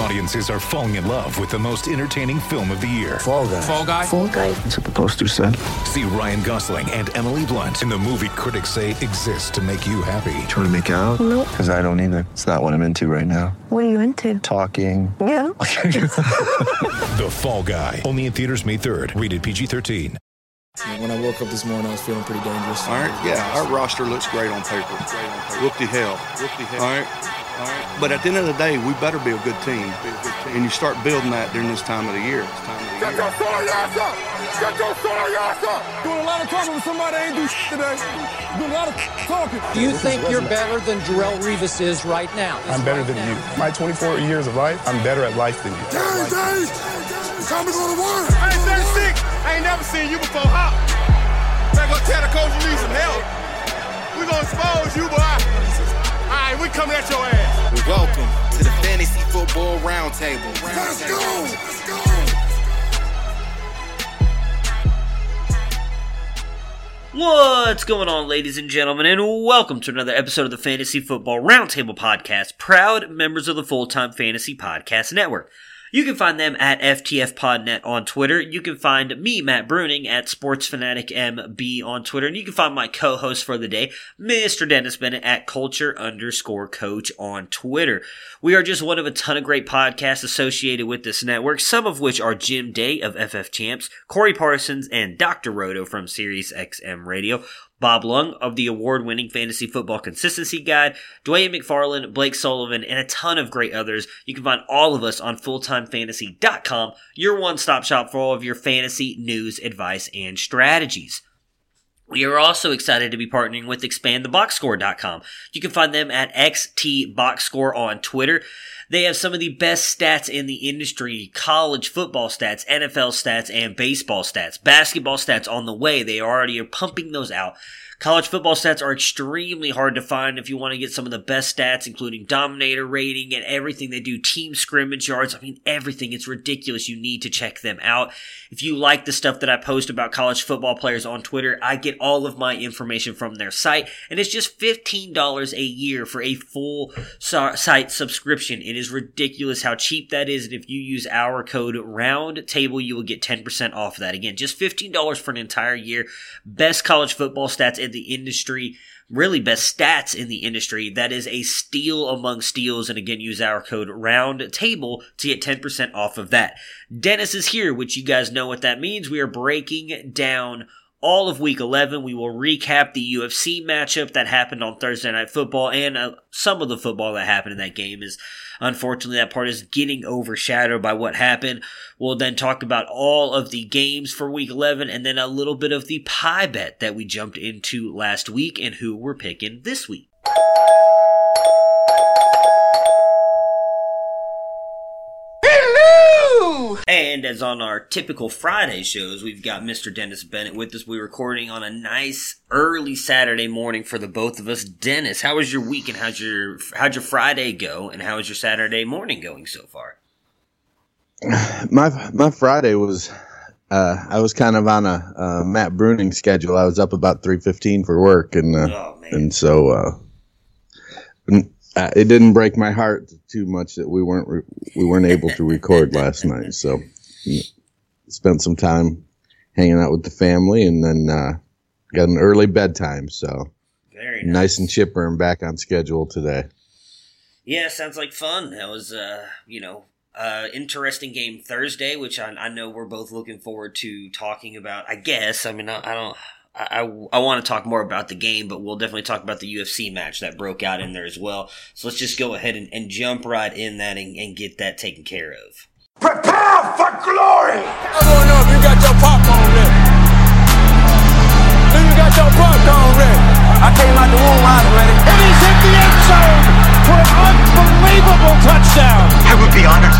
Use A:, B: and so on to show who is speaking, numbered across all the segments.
A: Audiences are falling in love with the most entertaining film of the year.
B: Fall guy.
C: Fall guy.
D: Fall guy.
B: That's what the poster said.
A: See Ryan Gosling and Emily Blunt in the movie critics say exists to make you happy.
B: Trying to make it out?
D: Nope.
B: Because I don't either. It's not what I'm into right now.
D: What are you into?
B: Talking.
D: Yeah.
A: The Fall Guy. Only in theaters May 3rd. Rated PG-13.
C: When I woke up this morning, I was feeling pretty dangerous.
E: All right, yeah, our roster looks great on paper. Great on paper. Whoop the hell. Whoop the hell. All right, all right. But at the end of the day, we better be a good team. And you start building that during this time of the year. This time of the year.
F: Doing a lot of talking with somebody that ain't do shit today. Doing a lot of talking.
G: Do you think you're better than Jarrell Revis is right now?
F: I'm better than you. My 24 years of life, I'm better at life than you.
H: Dave, Dave, it's time to go to work.
F: I ain't 36. I ain't never seen you before. Hop. Better go tell the coach you need some help. We gonna expose you, boy. All right, we coming at your ass.
I: Welcome to the Fantasy Football Roundtable.
H: Let's go. Let's go.
J: What's going on, ladies and gentlemen, and welcome to another episode of the Fantasy Football Roundtable Podcast, proud members of the Full Time Fantasy Podcast Network. You can find them at FTFPodNet on Twitter. You can find me, Matt Bruning, at SportsFanaticMB on Twitter. And you can find my co-host for the day, Mr. Dennis Bennett, at Culture underscore Coach on Twitter. We are just one of a ton of great podcasts associated with this network, some of which are Jim Day of FF Champs, Corey Parsons, and Dr. Roto from Sirius XM Radio. Bob Lung of the award winning Fantasy Football Consistency Guide, Dwayne McFarland, Blake Sullivan, and a ton of great others. You can find all of us on fulltimefantasy.com, your one stop shop for all of your fantasy news, advice, and strategies. We are also excited to be partnering with expandtheboxscore.com. You can find them at XTBoxscore on Twitter. They have some of the best stats in the industry college football stats, NFL stats, and baseball stats. Basketball stats on the way. They already are pumping those out. College football stats are extremely hard to find if you want to get some of the best stats, including dominator rating and everything they do, team scrimmage yards. I mean, everything. It's ridiculous. You need to check them out. If you like the stuff that I post about college football players on Twitter, I get all of my information from their site, and it's just $15 a year for a full site subscription. It is ridiculous how cheap that is, and if you use our code ROUNDTABLE, you will get 10% off of that. Again, just $15 for an entire year. Best college football stats in the industry really best stats in the industry. That is a steal among steals. And again, use our code ROUNDTABLE to get 10% off of that. Dennis is here, which you guys know what that means. We are breaking down all of week 11. We will recap the UFC matchup that happened on Thursday Night Football and uh, some of the football that happened in that game is unfortunately that part is getting overshadowed by what happened. We'll then talk about all of the games for week 11 and then a little bit of the pie bet that we jumped into last week and who we're picking this week. And as on our typical Friday shows, we've got Mr. Dennis Bennett with us. We're recording on a nice early Saturday morning for the both of us. Dennis, how was your week and how's your how'd your Friday go and how is your Saturday morning going so far?
K: My my Friday was uh, I was kind of on a uh, Matt Bruning schedule. I was up about three fifteen for work, and uh,
J: Oh,
K: and so uh, it didn't break my heart too much that we weren't re- we weren't able to record last night. So spent some time hanging out with the family, and then uh, got an early bedtime. So
J: Very
K: nice and chipper and back on schedule today.
J: Yeah, sounds like fun. That was, uh, you know, uh, interesting game Thursday, which I, I know we're both looking forward to talking about. I guess. I mean, I, I don't. I, I, want to talk more about the game, but we'll definitely talk about the UFC match that broke out in there as well. So let's just go ahead and, and jump right in that and, and, get that taken care of.
H: Prepare for glory!
F: I don't know if you got your popcorn ready.
H: If
F: you got your popcorn ready. I came out the womb, I was. And he's hit the end zone for an unbelievable touchdown.
L: I would be honored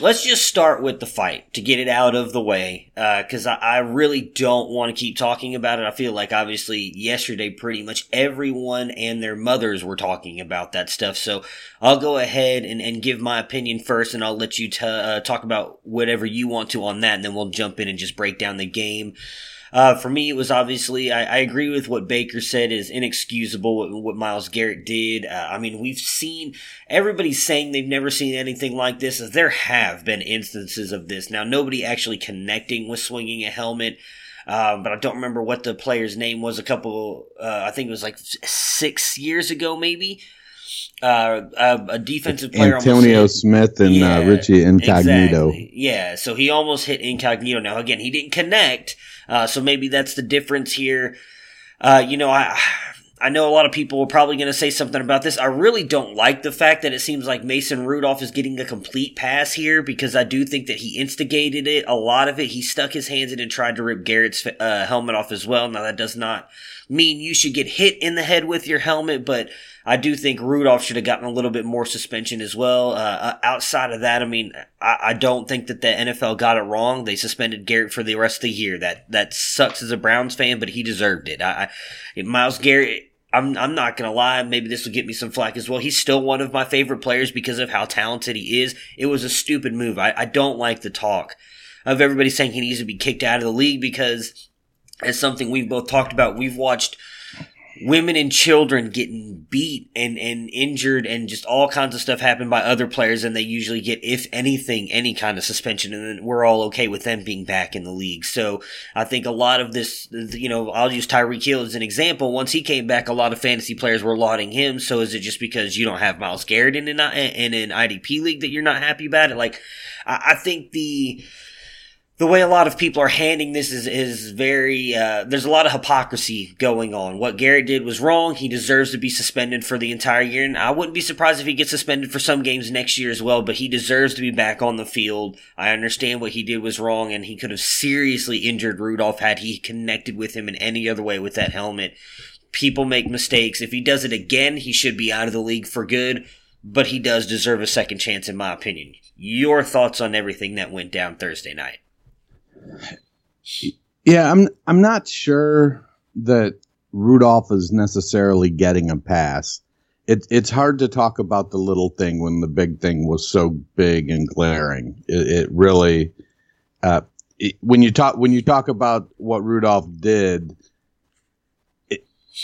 J: let's just start with the fight to get it out of the way because uh, I, I, really don't want to keep talking about it. I feel like obviously yesterday pretty much everyone and their mothers were talking about that stuff. So I'll go ahead and, and give my opinion first and I'll let you t- uh, talk about whatever you want to on that and then we'll jump in and just break down the game. Uh, for me, it was obviously, I, I, agree with what Baker said is inexcusable what, what Myles Garrett did. Uh, I mean, we've seen, everybody's saying they've never seen anything like this. There have been instances of this. Now, nobody actually connecting with swinging a helmet. Uh, but I don't remember what the player's name was a couple, uh, I think it was like six years ago, maybe. Uh, a, a, defensive player,
K: Antonio Smith and uh, Richie Incognito.
J: Exactly. Yeah, so he almost hit Incognito. Now again, he didn't connect, uh, so maybe that's the difference here. Uh, you know, I I know a lot of people are probably going to say something about this. I really don't like the fact that it seems like Mason Rudolph is getting a complete pass here because I do think that he instigated it. A lot of it, he stuck his hands in and tried to rip Garrett's uh, helmet off as well. Now that does not mean you should get hit in the head with your helmet, but I do think Rudolph should have gotten a little bit more suspension as well. Uh, uh outside of that, I mean, I, I, don't think that the NFL got it wrong. They suspended Garrett for the rest of the year. That that sucks as a Browns fan, but he deserved it. I, I Myles Garrett. I'm I'm not gonna lie. Maybe this will get me some flack as well. He's still one of my favorite players because of how talented he is. It was a stupid move. I, I don't like the talk of everybody saying he needs to be kicked out of the league because, as something we've both talked about, we've watched women and children getting beat and, and injured and just all kinds of stuff happen by other players and they usually get, if anything, any kind of suspension and we're all okay with them being back in the league. So I think a lot of this, you know, I'll use Tyreek Hill as an example. Once he came back, a lot of fantasy players were lauding him. So is it just because you don't have Myles Garrett in an, in an IDP league that you're not happy about it? Like, I, I think the, the way a lot of people are handing this is is very uh, there's a lot of hypocrisy going on. What Garrett did was wrong. He deserves to be suspended for the entire year, and I wouldn't be surprised if he gets suspended for some games next year as well. But he deserves to be back on the field. I understand what he did was wrong, and he could have seriously injured Rudolph had he connected with him in any other way with that helmet. People make mistakes. If he does it again, he should be out of the league for good. But he does deserve a second chance, in my opinion. Your thoughts on everything that went down Thursday night?
K: Yeah, I'm I'm not sure that Rudolph is necessarily getting a pass. It, it's hard to talk about the little thing when the big thing was so big and glaring. It, it really, uh, it, when you talk when you talk about what Rudolph did,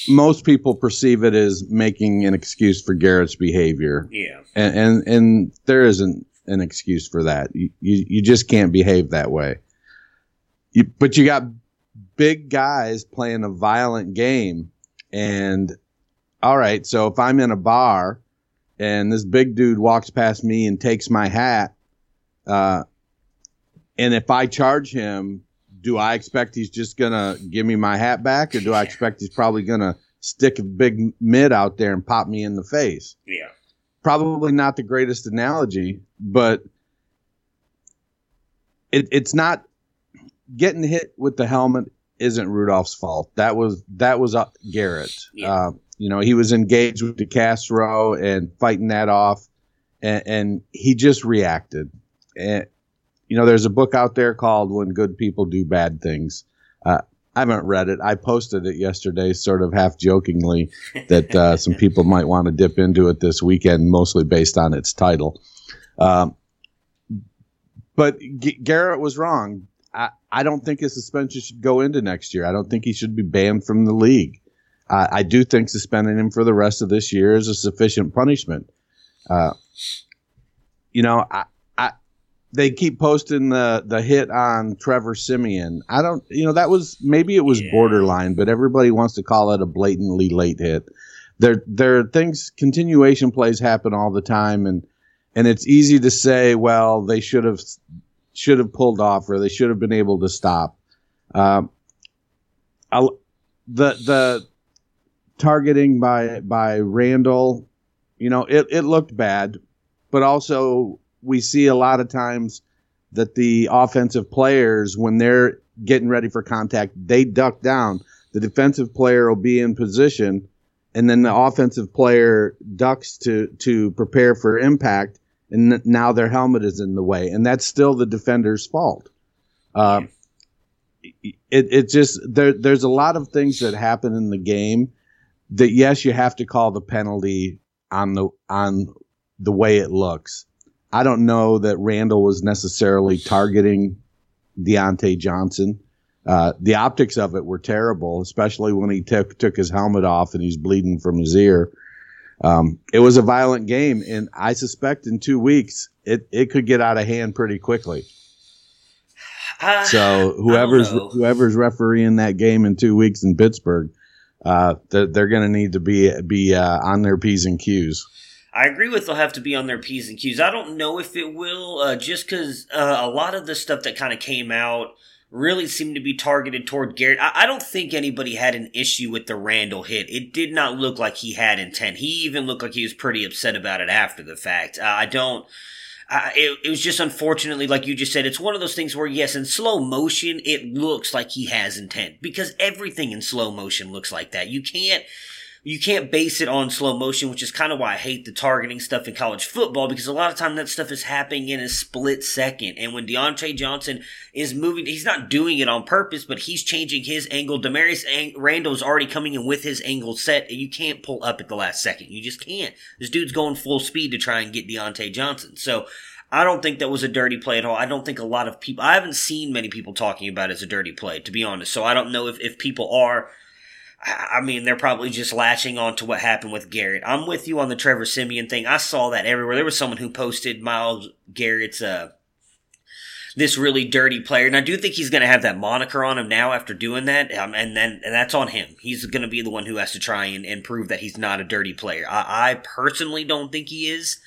K: most people perceive it as making an excuse for Garrett's behavior.
J: Yeah,
K: and and, and there isn't an excuse for that. You, you you just can't behave that way. You, but you got big guys playing a violent game, and all right. So if I'm in a bar and this big dude walks past me and takes my hat, uh, and if I charge him, do I expect he's just gonna give me my hat back, or do I expect he's probably gonna stick a big mid out there and pop me in the face?
J: Yeah.
K: Probably not the greatest analogy, but it, it's not getting hit with the helmet isn't Rudolph's fault. That was that was uh, Garrett. Yeah. Uh, you know, he was engaged with DeCastro and fighting that off, and, and he just reacted. And you know, there's a book out there called "When Good People Do Bad Things." Uh, I haven't read it. I posted it yesterday, sort of half jokingly, that uh, some people might want to dip into it this weekend, mostly based on its title. Um, but G- Garrett was wrong. I, I don't think his suspension should go into next year. I don't think he should be banned from the league. I, I do think suspending him for the rest of this year is a sufficient punishment. Uh, you know, I, I, they keep posting the the hit on Trevor Siemian. I don't, you know, that was maybe it was yeah. borderline, but everybody wants to call it a blatantly late hit. There, there are things. Continuation plays happen all the time, and and it's easy to say, well, they should have should have pulled off or they should have been able to stop. Um, the the targeting by by Randall, you know, it, it looked bad, but also we see a lot of times that the offensive players, when they're getting ready for contact, they duck down. The defensive player will be in position, and then the offensive player ducks to to prepare for impact, and now their helmet is in the way, and that's still the defender's fault. Uh, it it just there there's a lot of things that happen in the game that yes you have to call the penalty on the on the way it looks. I don't know that Randall was necessarily targeting Diontae Johnson. Uh, the optics of it were terrible, especially when he took took his helmet off and he's bleeding from his ear. Um, it was a violent game, and I suspect in two weeks it, it could get out of hand pretty quickly. Uh, so whoever's whoever's refereeing that game in two weeks in Pittsburgh, uh, they're, they're going to need to be be uh, on their p's and q's.
J: I agree with they'll have to be on their p's and q's. I don't know if it will, uh, just because uh, a lot of the stuff that kind of came out really seemed to be targeted toward Garrett. I, I, don't think anybody had an issue with the Randall hit. It did not look like he had intent. He even looked like he was pretty upset about it after the fact. Uh, I don't. Uh, it, it was just unfortunately, like you just said, it's one of those things where, yes, in slow motion, it looks like he has intent because everything in slow motion looks like that. You can't you can't base it on slow motion, which is kind of why I hate the targeting stuff in college football because a lot of time that stuff is happening in a split second. And when Diontae Johnson is moving, he's not doing it on purpose, but he's changing his angle. Damarious Ang- Randall's already coming in with his angle set, and you can't pull up at the last second. You just can't. This dude's going full speed to try and get Diontae Johnson. So I don't think that was a dirty play at all. I don't think a lot of people, I haven't seen many people talking about it as a dirty play, to be honest. So I don't know if, if people are I mean, they're probably just latching on to what happened with Garrett. I'm with you on the Trevor Siemian thing. I saw that everywhere. There was someone who posted Myles Garrett's uh, this really dirty player, and I do think he's going to have that moniker on him now after doing that. Um, and then and that's on him. He's going to be the one who has to try and, and prove that he's not a dirty player. I, I personally don't think he is.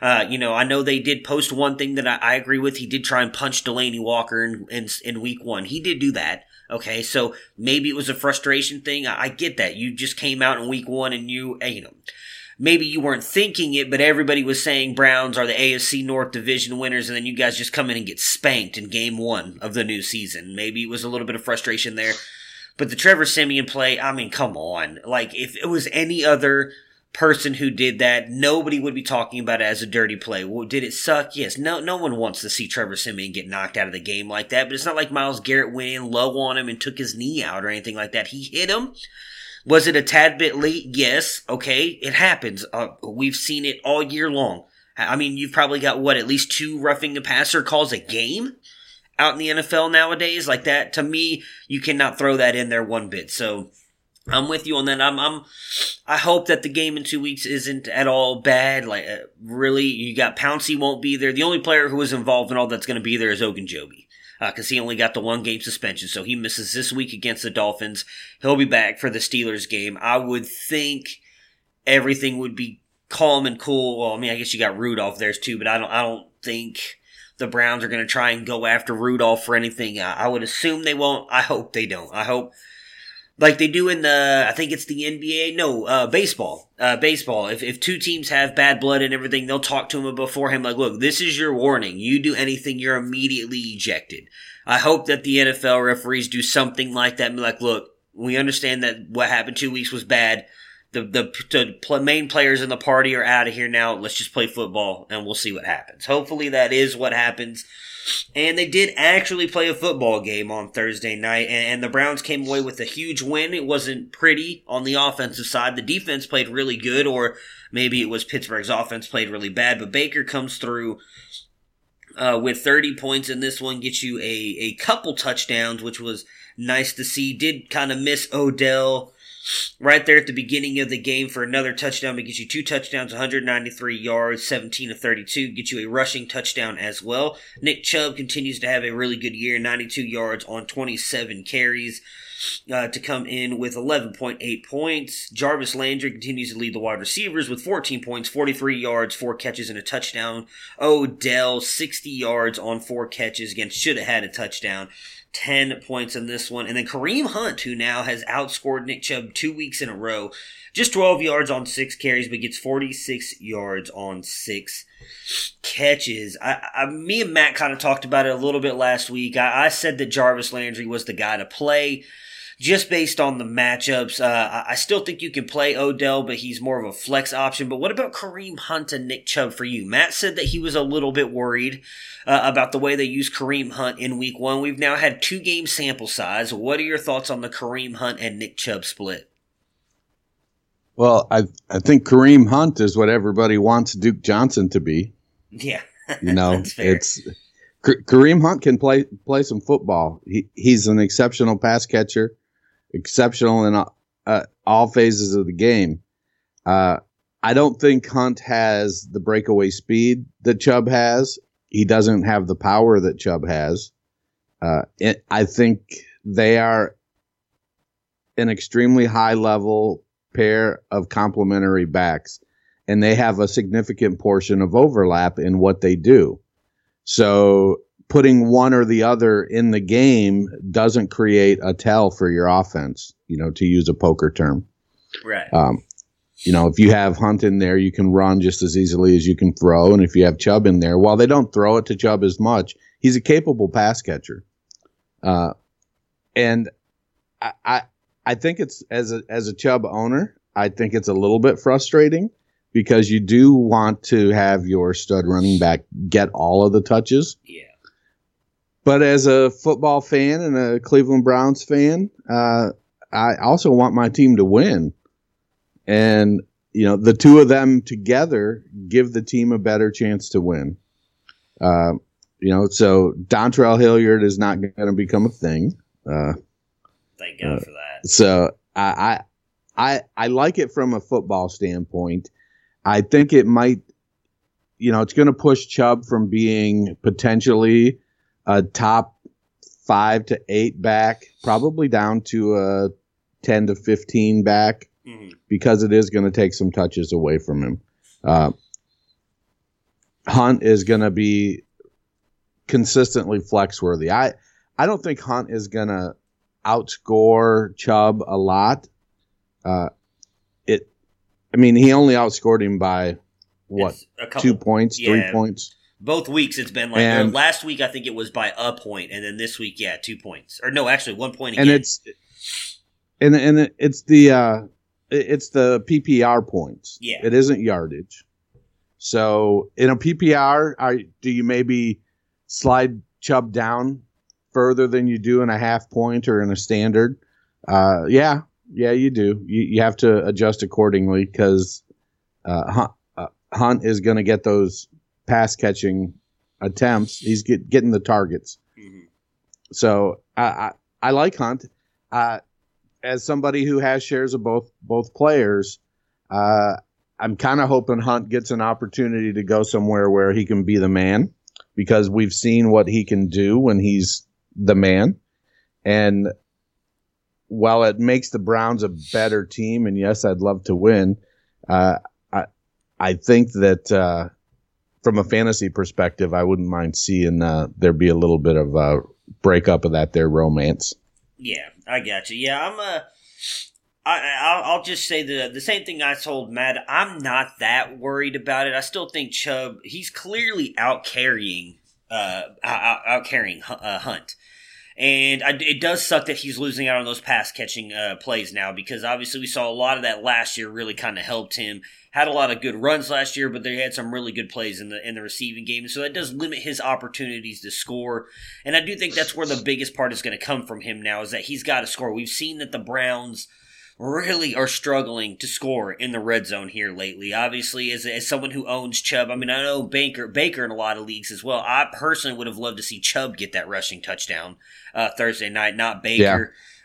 J: Uh, you know, I know they did post one thing that I, I, agree with. He did try and punch Delanie Walker in, in, in week one. He did do that. Okay, so maybe it was a frustration thing. I, I get that. You just came out in week one and you, eh, you know, maybe you weren't thinking it, but everybody was saying Browns are the AFC North division winners, and then you guys just come in and get spanked in game one of the new season. Maybe it was a little bit of frustration there. But the Trevor Siemian play, I mean, come on. Like, if it was any other person who did that, nobody would be talking about it as a dirty play. Well, did it suck? Yes. No, no one wants to see Trevor Siemian get knocked out of the game like that. But it's not like Myles Garrett went in low on him and took his knee out or anything like that. He hit him. Was it a tad bit late? Yes. Okay, it happens. Uh, we've seen it all year long. I mean, you've probably got what at least two roughing the passer calls a game out in the NFL nowadays. Like that, to me, you cannot throw that in there one bit. So I'm with you on that. I'm, I'm, I hope that the game in two weeks isn't at all bad. Like, uh, really, you got Pouncey won't be there. The only player who was involved in all that's going to be there is Ogunjobi. Because uh, he only got the one game suspension, so he misses this week against the Dolphins. He'll be back for the Steelers game. I would think everything would be calm and cool. Well, I mean, I guess you got Rudolph there too, but I don't, I don't think the Browns are going to try and go after Rudolph for anything. I, I would assume they won't. I hope they don't. I hope like they do in the I think it's the NBA. No, uh, baseball. Uh, baseball. If if two teams have bad blood and everything, they'll talk to him beforehand. Like, look, this is your warning. You do anything, you're immediately ejected. I hope that the NFL referees do something like that. Like, look, we understand that what happened two weeks was bad. The the, the main players in the party are out of here now. Let's just play football and we'll see what happens. Hopefully that is what happens. And they did actually play a football game on Thursday night, and the Browns came away with a huge win. It wasn't pretty on the offensive side. The defense played really good, or maybe it was Pittsburgh's offense played really bad, but Baker comes through. Uh, with 30 points in this one, gets you a, a couple touchdowns, which was nice to see. Did kind of miss Odell right there at the beginning of the game for another touchdown. But gets you two touchdowns, 193 yards, 17 to 32. Gets you a rushing touchdown as well. Nick Chubb continues to have a really good year, 92 yards on 27 carries. Uh, to come in with 11.8 points. Jarvis Landry continues to lead the wide receivers with 14 points, 43 yards, 4 catches, and a touchdown. Odell, 60 yards on 4 catches. Again, should have had a touchdown. 10 points in this one. And then Kareem Hunt, who now has outscored Nick Chubb two weeks in a row, just 12 yards on six carries, but gets 46 yards on six catches. I, I, me and Matt kind of talked about it a little bit last week. I, I said that Jarvis Landry was the guy to play just based on the matchups. Uh, I still think you can play Odell, but he's more of a flex option. But what about Kareem Hunt and Nick Chubb for you? Matt said that he was a little bit worried uh, about the way they use Kareem Hunt in week one. We've now had two game sample size. What are your thoughts on the Kareem Hunt and Nick Chubb split?
K: Well, I I think Kareem Hunt is what everybody wants Duke Johnson to be.
J: Yeah,
K: you know, it's Kareem Hunt can play play some football. He he's an exceptional pass catcher exceptional in uh, all phases of the game. Uh, I don't think Hunt has the breakaway speed that Chubb has. He doesn't have the power that Chubb has. Uh, it, I think they are an extremely high level pair of complementary backs, and they have a significant portion of overlap in what they do. So putting one or the other in the game doesn't create a tell for your offense, you know, to use a poker term.
J: Right.
K: Um, you know, if you have Hunt in there, you can run just as easily as you can throw. And if you have Chubb in there, while they don't throw it to Chubb as much, he's a capable pass catcher. Uh, and I, I, I think it's as a, as a Chubb owner, I think it's a little bit frustrating because you do want to have your stud running back get all of the touches.
J: Yeah.
K: But as a football fan and a Cleveland Browns fan, uh, I also want my team to win. And, you know, the two of them together give the team a better chance to win. Uh, you know, so Dontrell Hilliard is not going to become a thing. Uh,
J: Thank God for that.
K: So I, I, I, I like it from a football standpoint. I think it might, you know, it's going to push Chubb from being potentially a top five to eight back, probably down to a 10 to 15 back mm-hmm. because it is going to take some touches away from him. Uh, Hunt is going to be consistently flex worthy. I, I don't think Hunt is going to outscore Chubb a lot. Uh, it, I mean, he only outscored him by what, two points, yeah, three points?
J: Both weeks it's been like and, last week I think it was by a point, and then this week yeah two points or no actually one point again.
K: And it's and and it's the uh, it's the PPR points.
J: Yeah,
K: it isn't yardage. So in a PPR, are, do you maybe slide Chubb down further than you do in a half point or in a standard? Uh, yeah, yeah, you do. You, you have to adjust accordingly because uh, Hunt, uh, Hunt is going to get those pass catching attempts. He's get, getting the targets. Mm-hmm. So I, I, I like Hunt. Uh, as somebody who has shares of both both players, uh, I'm kind of hoping Hunt gets an opportunity to go somewhere where he can be the man, because we've seen what he can do when he's the man. And while it makes the Browns a better team, and yes, I'd love to win, uh, I I think that uh, from a fantasy perspective, I wouldn't mind seeing uh, there be a little bit of a breakup of that their romance.
J: Yeah, I got you. Yeah, I'm a. Uh, I, I'll just say the the same thing I told Matt. I'm not that worried about it. I still think Chubb. He's clearly out carrying, uh, out, out carrying uh, Hunt. And I, it does suck that he's losing out on those pass catching uh, plays now because obviously we saw a lot of that last year really kind of helped him. Had a lot of good runs last year, but they had some really good plays in the in the receiving game. So that does limit his opportunities to score. And I do think that's where the biggest part is going to come from him now is that he's got to score. We've seen that the Browns really are struggling to score in the red zone here lately. Obviously, as, as someone who owns Chubb, I mean, I know Baker Baker in a lot of leagues as well. I personally would have loved to see Chubb get that rushing touchdown uh, Thursday night, not Baker.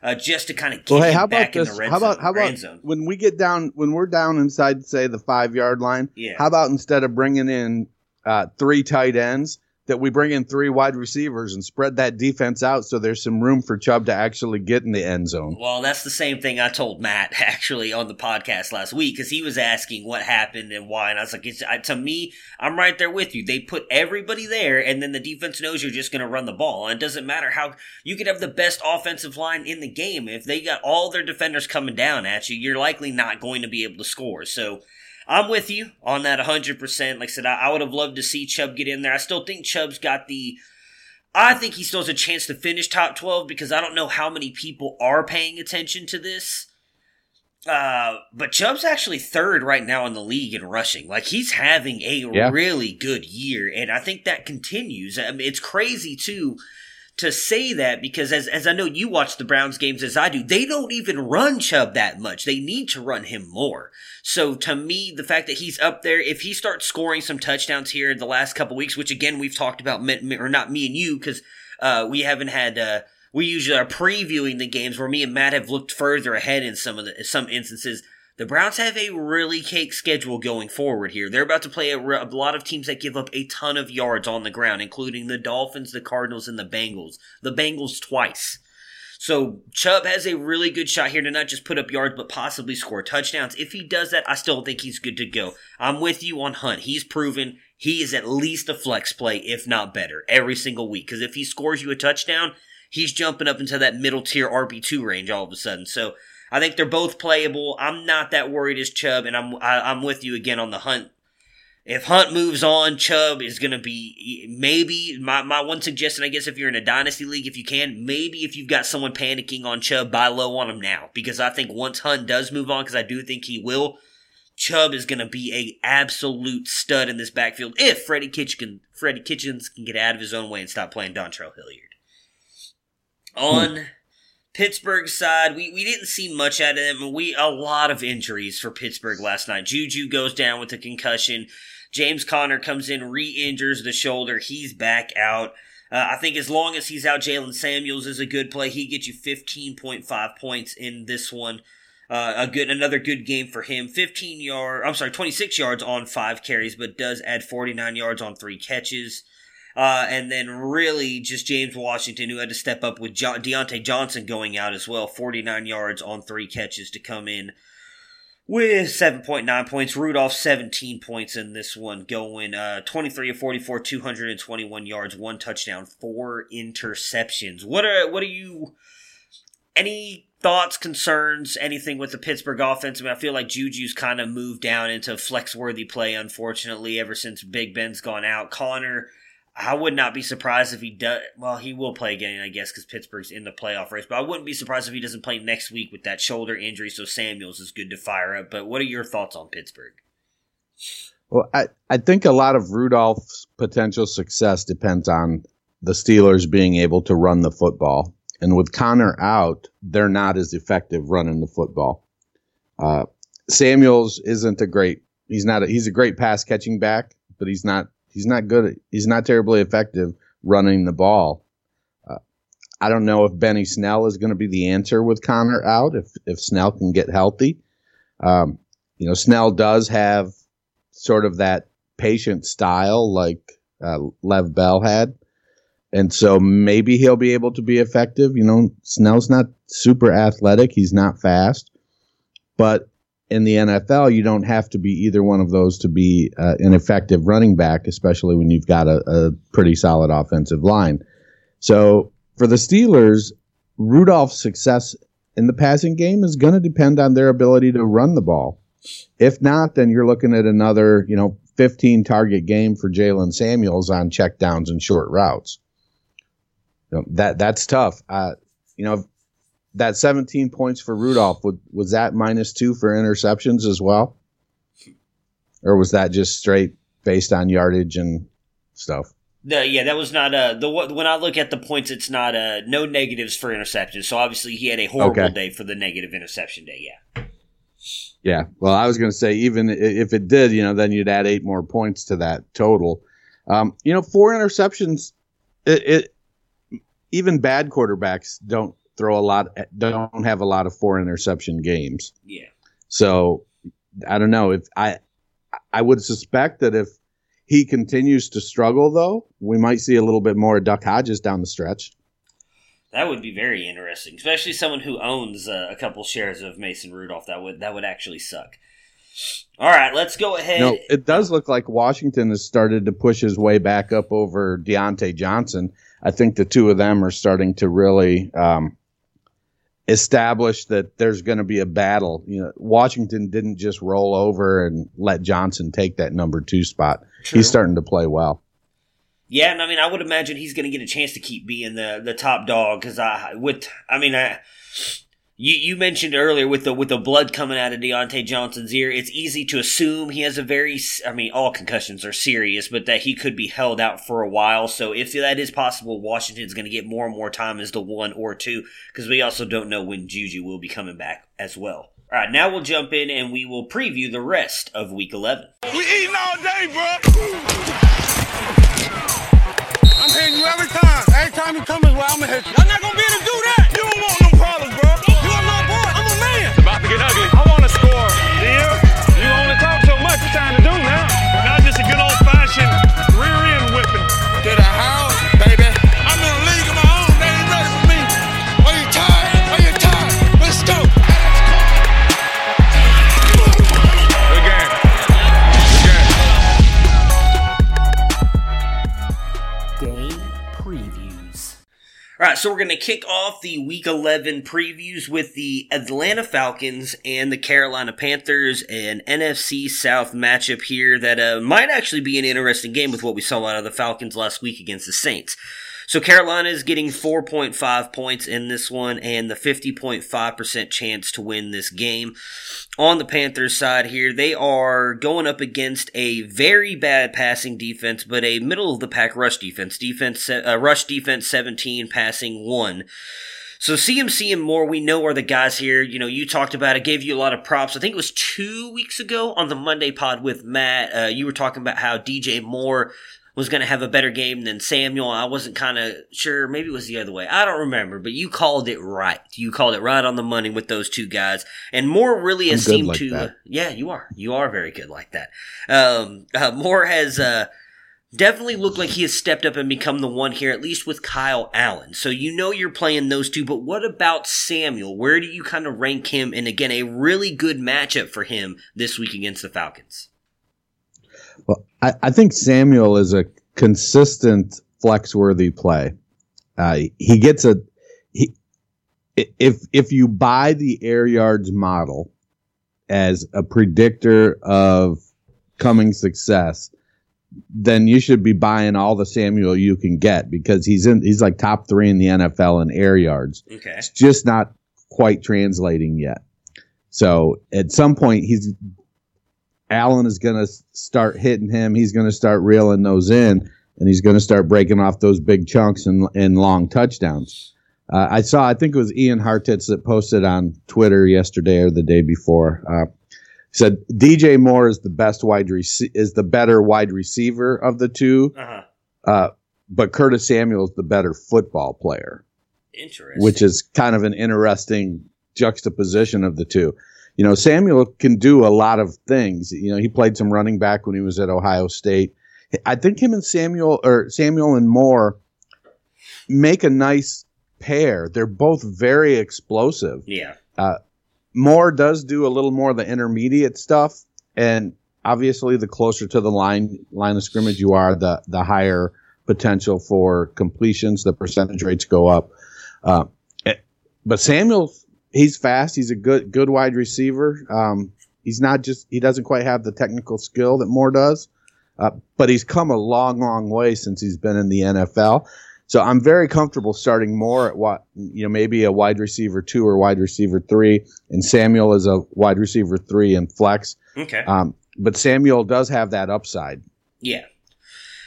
J: Yeah. Uh, just to kind of get well, hey, how about this?
K: how about
J: zone,
K: how about
J: zone.
K: when we get down when we're down inside say the five yard line?
J: Yeah.
K: How about instead of bringing in uh, three tight ends, that we bring in three wide receivers and spread that defense out so there's some room for Chubb to actually get in the end zone.
J: Well, that's the same thing I told Matt actually on the podcast last week because he was asking what happened and why, and I was like, it's, to me, I'm right there with you. They put everybody there, and then the defense knows you're just going to run the ball. And it doesn't matter how you could have the best offensive line in the game if they got all their defenders coming down at you, you're likely not going to be able to score. So I'm with you on that 100%. Like I said, I, I would have loved to see Chubb get in there. I still think Chubb's got the. I think he still has a chance to finish top 12 because I don't know how many people are paying attention to this. Uh, but Chubb's actually third right now in the league in rushing. Like he's having a
K: Yeah.
J: really good year, and I think that continues. I mean, it's crazy too to say that because as as I know you watch the Browns games as I do, they don't even run Chubb that much. They need to run him more. So to me, the fact that he's up there, if he starts scoring some touchdowns here in the last couple weeks, which again we've talked about, or not me and you, because uh, we haven't had. Uh, we usually are previewing the games where me and Matt have looked further ahead in some of the some instances. The Browns have a really cake schedule going forward here. They're about to play a, a lot of teams that give up a ton of yards on the ground, including the Dolphins, the Cardinals, and the Bengals. The Bengals twice. So Chubb has a really good shot here to not just put up yards, but possibly score touchdowns. If he does that, I still think he's good to go. I'm with you on Hunt. He's proven he is at least a flex play, if not better, every single week. Because if he scores you a touchdown, he's jumping up into that middle tier RB2 range all of a sudden. So I think they're both playable. I'm not that worried as Chubb, and I'm I, I'm with you again on the Hunt. If Hunt moves on, Chubb is going to be maybe my, my one suggestion. I guess if you're in a dynasty league, if you can, maybe if you've got someone panicking on Chubb, buy low on him now because I think once Hunt does move on, because I do think he will, Chubb is going to be a absolute stud in this backfield if Freddie Kitchens can, Freddie Kitchens can get out of his own way and stop playing Dontrell Hilliard. Hmm. On Pittsburgh's side, we, we didn't see much out of them. We a lot of injuries for Pittsburgh last night. Juju goes down with a concussion. James Conner comes in, re-injures the shoulder. He's back out. Uh, I think as long as he's out, Jaylen Samuels is a good play. He gets you 15.5 points in this one. Uh, a good, another good game for him. 15 yard, I'm sorry, 26 yards on five carries, but does add 49 yards on three catches. Uh, and then really just James Washington, who had to step up with jo- Diontae Johnson going out as well. 49 yards on three catches to come in with 7.9 points. Rudolph 17 points in this one, going uh, 23 of 44, 221 yards, one touchdown, four interceptions. What are what are you? Any thoughts, concerns, anything with the Pittsburgh offense? I mean, I feel like Juju's kind of moved down into flex worthy play, unfortunately, ever since Big Ben's gone out. Conner. I would not be surprised if he does. Well, he will play again, I guess, because Pittsburgh's in the playoff race. But I wouldn't be surprised if he doesn't play next week with that shoulder injury. So Samuels is good to fire up. But what are your thoughts on Pittsburgh?
K: Well, I, I think a lot of Rudolph's potential success depends on the Steelers being able to run the football. And with Conner out, they're not as effective running the football. Uh, Samuels isn't a great. He's not. A, he's a great pass catching back, but he's not. He's not good. At, he's not terribly effective running the ball. Uh, I don't know if Benny Snell is going to be the answer with Conner out. If if Snell can get healthy, um, you know, Snell does have sort of that patient style like uh, Lev Bell had. And so maybe he'll be able to be effective. You know, Snell's not super athletic. He's not fast. But in the NFL, you don't have to be either one of those to be uh, an effective running back, especially when you've got a, a pretty solid offensive line. So for the Steelers, Rudolph's success in the passing game is going to depend on their ability to run the ball. If not, then you're looking at another, you know, 15 target game for Jaylen Samuels on checkdowns and short routes. You know, that that's tough. Uh, you know, that 17 points for Rudolph was, was that minus two for interceptions as well, or was that just straight based on yardage and stuff?
J: The, yeah, that was not uh the when I look at the points, it's not uh no negatives for interceptions. So obviously he had a horrible
K: Okay.
J: day for the negative interception day. Yeah.
K: Yeah. Well, I was going to say, even if it did, you know, then you'd add eight more points to that total. Um, you know, four interceptions, it, it even bad quarterbacks don't throw a lot, don't have a lot of four interception games.
J: Yeah.
K: So I don't know if I, I would suspect that if he continues to struggle, though, we might see a little bit more of Duck Hodges down the stretch.
J: That would be very interesting, especially someone who owns uh, a couple shares of Mason Rudolph. That would that would actually suck. All right, let's go ahead.
K: No, it does look like Washington has started to push his way back up over Diontae Johnson. I think the two of them are starting to really um, established that there's going to be a battle. You know, Washington didn't just roll over and let Johnson take that number two spot.
J: True.
K: He's starting to play well.
J: Yeah, and I mean, I would imagine he's going to get a chance to keep being the the top dog because I with I mean, I, you you mentioned earlier with the with the blood coming out of Diontae Johnson's ear, it's easy to assume he has a very I mean, all concussions are serious, but that he could be held out for a while. So if that is possible, Washington's going to get more and more time as the one or two because we also don't know when Juju will be coming back as well. All right, now we'll jump in and we will preview the rest of Week 11.
F: We eating all day, bro. I'm hitting you every time. Every time you come his way, I'm gonna hit you. I'm not gonna be able to do that. You don't want no problems,
J: All right, so we're going to kick off the Week 11 previews with the Atlanta Falcons and the Carolina Panthers, an NFC South matchup here that uh, might actually be an interesting game with what we saw out of the Falcons last week against the Saints. So Carolina is getting 4.5 points in this one and the 50.5% chance to win this game. On the Panthers side here, they are going up against a very bad passing defense, but a middle of the pack rush defense. Defense, uh, rush defense 17, passing 1. So CMC and Moore, we know are the guys here. You know, you talked about it, gave you a lot of props. I think it was two weeks ago on the Monday pod with Matt. Uh, you were talking about how DJ Moore was going to have a better game than Samuel. I wasn't kind of sure. Maybe it was the other way. I don't remember, but you called it right. You called it right on the money with those two guys. And Moore really has seemed
K: like
J: to. Uh, yeah, you are. You are very good like that. Um, uh, Moore has. Uh, definitely looked like he has stepped up and become the one here, at least with Kyle Allen. So you know you're playing those two, but what about Samuel? Where do you kind of rank him? And again, a really good matchup for him this week against the Falcons.
K: I, I think Samuel is a consistent flex worthy play. Uh, he gets a he if if you buy the air yards model as a predictor of coming success, then you should be buying all the Samuel you can get because he's in he's like top three in the NFL in air yards.
J: Okay.
K: It's just not quite translating yet. So at some point he's Allen is going to start hitting him. He's going to start reeling those in, and he's going to start breaking off those big chunks and, and long touchdowns. Uh, I saw, I think it was Ian Hartitz that posted on Twitter yesterday or the day before. Uh, said DJ Moore is the best wide rec- is the better wide receiver of the two,
J: Uh-huh.
K: uh, but Curtis Samuel is the better football player
J: Interesting.
K: which is kind of an interesting juxtaposition of the two. You know, Samuel can do a lot of things. You know, he played some running back when he was at Ohio State. I think him and Samuel or Samuel and Moore make a nice pair. They're both very explosive.
J: Yeah.
K: Uh, Moore does do a little more of the intermediate stuff, and obviously, the closer to the line line of scrimmage you are, the the higher potential for completions. The percentage rates go up. Uh, eh, but Samuel, he's fast. He's a good good wide receiver. Um, he's not just he doesn't quite have the technical skill that Moore does, uh, but he's come a long, long way since he's been in the NFL. So I'm very comfortable starting Moore at what you know maybe a wide receiver two or wide receiver three, and Samuel is a wide receiver three and flex.
J: Okay.
K: Um, but Samuel does have that upside.
J: Yeah.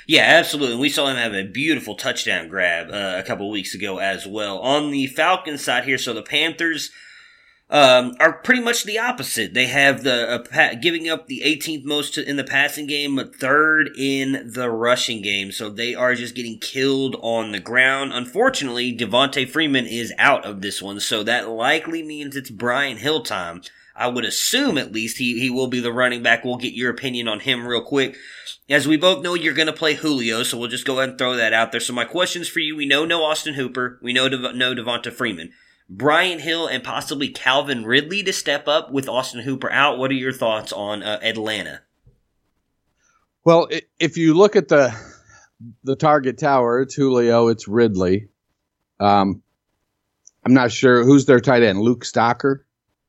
J: Yeah, absolutely. We saw him have a beautiful touchdown grab uh, a couple weeks ago as well. On the Falcons side here, so the Panthers um, are pretty much the opposite. They have the uh, pa- giving up the 18th most to, in the passing game, but third in the rushing game. So they are just getting killed on the ground. Unfortunately, Devonta Freeman is out of this one, so that likely means it's Brian Hill time. I would assume at least he, he will be the running back. We'll get your opinion on him real quick. As we both know, you're going to play Julio, so we'll just go ahead and throw that out there. So my questions for you: We know no Austin Hooper, we know Dev- no Devonta Freeman, Brian Hill, and possibly Calvin Ridley to step up with Austin Hooper out. What are your thoughts on uh, Atlanta?
K: Well, if you look at the the target tower, it's Julio, it's Ridley. Um, I'm not sure who's their tight end. Luke Stocker.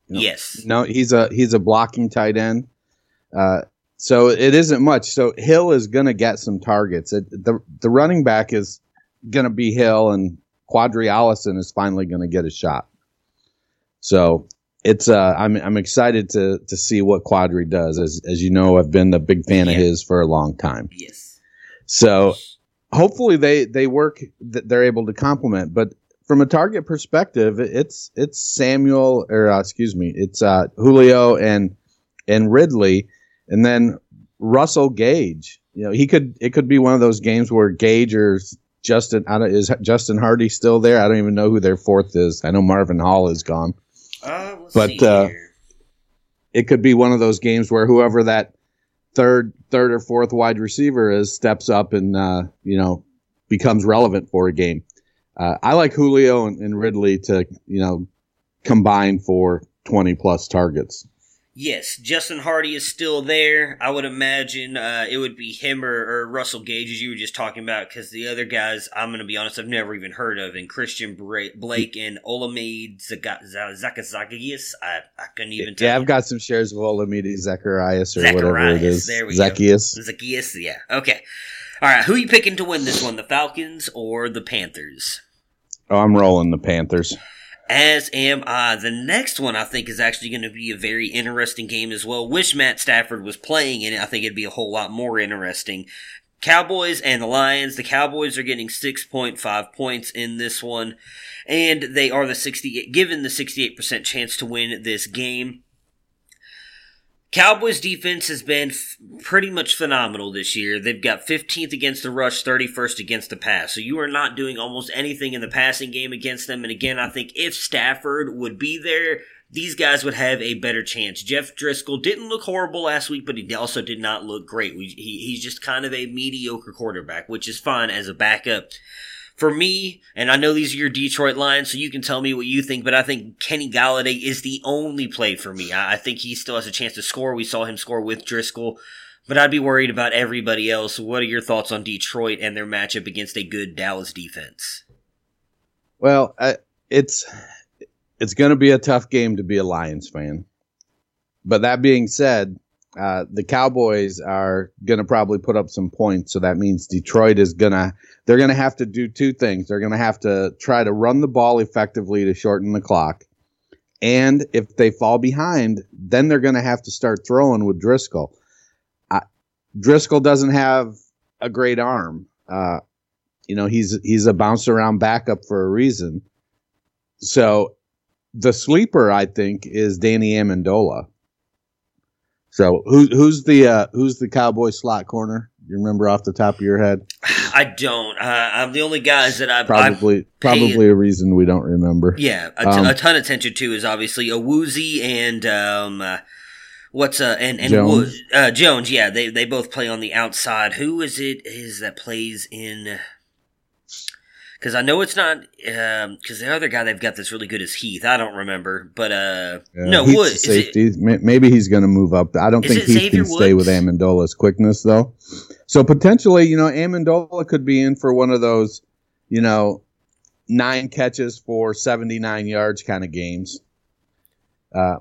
J: No, yes.
K: No, he's a he's a blocking tight end. Uh, so it isn't much. So Hill is going to get some targets. It, the the running back is going to be Hill, and Qadree Ollison is finally going to get a shot. So it's uh, I'm I'm excited to to see what Qadree does. As as you know, I've been a big fan yeah. of his for a long time.
J: Yes.
K: So hopefully they they work that they're able to complement. But from a target perspective, it's it's Samuel or uh, excuse me, it's uh, Julio and and Ridley, and then Russell Gage. You know, he could it could be one of those games where Gage or Justin I don't, is Justin Hardy still there? I don't even know who their fourth is. I know Marvin Hall is gone,
J: uh, we'll
K: but uh, it could be one of those games where whoever that third third or fourth wide receiver is steps up and uh, you know becomes relevant for a game. Uh, I like Julio and, and Ridley to you know combine for twenty plus targets.
J: Yes, Justin Hardy is still there. I would imagine uh, it would be him or, or, Russell Gage, as you were just talking about, because the other guys, I'm going to be honest, I've never even heard of. And Christian Blake and Olamide Zaccheaus, I, I couldn't even
K: tell. Yeah. I've got some shares of Olamide Zacharias or Zacharias, whatever it is.
J: There we
K: Zaccheaus.
J: Go. Zaccheaus, yeah. Okay. All right, who are you picking to win this one, the Falcons or the Panthers?
K: Oh, I'm rolling the Panthers
J: as am I. The next one I think is actually going to be a very interesting game as well. Wish Matt Stafford was playing in it. I think it'd be a whole lot more interesting. Cowboys and the Lions. The Cowboys are getting 6.5 points in this one, and they are the 68, given the 68% chance to win this game. Cowboys defense has been f- pretty much phenomenal this year. They've got 15th against the rush, 31st against the pass. So you are not doing almost anything in the passing game against them. And again, I think if Stafford would be there, these guys would have a better chance. Jeff Driskel didn't look horrible last week, but he also did not look great. he, he's just kind of a mediocre quarterback, which is fine as a backup for me, and I know these are your Detroit Lions, so you can tell me what you think, but I think Kenny Golladay is the only play for me. I, think he still has a chance to score. We saw him score with Driskel, but I'd be worried about everybody else. What are your thoughts on Detroit and their matchup against a good Dallas defense?
K: Well, I, it's it's going to be a tough game to be a Lions fan. But that being said, uh, the Cowboys are going to probably put up some points. So that means Detroit is going to, they're going to have to do two things. They're going to have to try to run the ball effectively to shorten the clock. And if they fall behind, then they're going to have to start throwing with Driskel. Uh, Driskel doesn't have a great arm. Uh, you know, he's, he's a bounce around backup for a reason. So the sleeper, I think, is Danny Amendola so who's who's the uh, who's the Cowboy slot corner? You remember off the top of your head?
J: I don't. Uh, I'm the only guys that I've
K: probably
J: I've
K: probably a reason we don't remember.
J: Yeah, a, t- um, a ton of attention to is obviously Awuzie and um, uh, what's uh and and
K: Jones.
J: uh, Jones. Yeah, they they both play on the outside. Who is it? Is that plays in? Because I know it's not because um, the other guy they've got that's really good is Heath. I don't remember, but uh, yeah, no,
K: Heath's
J: Wood
K: safety. It, Maybe he's going to move up. I don't think Heath Xavier can Woods? stay with Amendola's quickness though. So potentially, you know, Amendola could be in for one of those, you know, nine catches for seventy nine yards kind of games. Uh,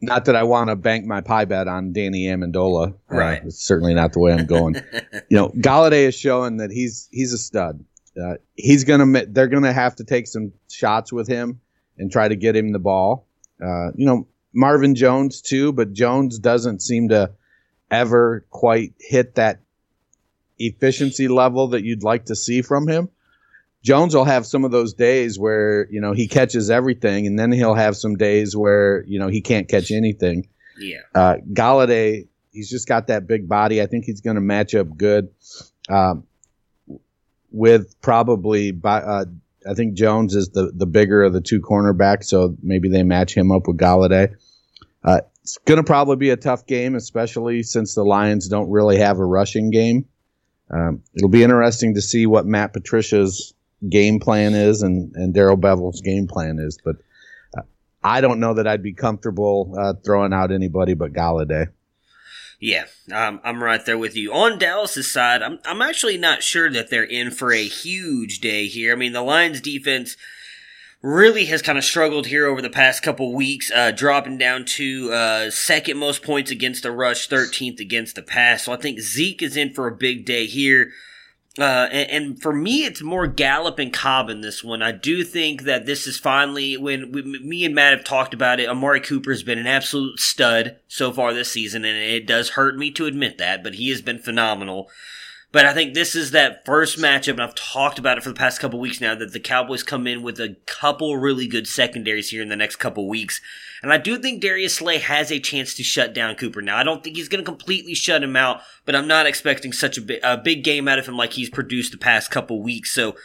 K: not that I want to bank my pie bet on Danny Amendola.
J: Uh, right.
K: Uh, it's certainly not the way I'm going. you know, Golladay is showing that he's he's a stud. Uh, he's gonna they're gonna have to take some shots with him and try to get him the ball. Uh, you know Marvin Jones too, but Jones doesn't seem to ever quite hit that efficiency level that you'd like to see from him. Jones will have some of those days where you know he catches everything, and then he'll have some days where you know he can't catch anything.
J: Yeah.
K: Uh, Golladay, he's just got that big body. I think he's going to match up good. Um, with probably by, uh, I think Jones is the, the bigger of the two cornerbacks, so maybe they match him up with Golladay. Uh, it's going to probably be a tough game, especially since the Lions don't really have a rushing game. Um, it'll be interesting to see what Matt Patricia's game plan is and, and Darrell Bevell's game plan is, but uh, I don't know that I'd be comfortable uh, throwing out anybody but Golladay.
J: Yeah, um, I'm right there with you. On Dallas's side, I'm I'm actually not sure that they're in for a huge day here. I mean, the Lions defense really has kind of struggled here over the past couple weeks, uh, dropping down to uh, second most points against the rush, 13th against the pass. So I think Zeke is in for a big day here. Uh, and, and, for me, it's more Gallup and Cobb in this one. I do think that this is finally when we, me and Matt have talked about it. Amari Cooper has been an absolute stud so far this season, and it does hurt me to admit that, but he has been phenomenal. But I think this is that first matchup, and I've talked about it for the past couple weeks now, that the Cowboys come in with a couple really good secondaries here in the next couple weeks. And I do think Darius Slay has a chance to shut down Cooper. Now, I don't think he's going to completely shut him out, but I'm not expecting such a, big, a big game out of him like he's produced the past couple weeks. So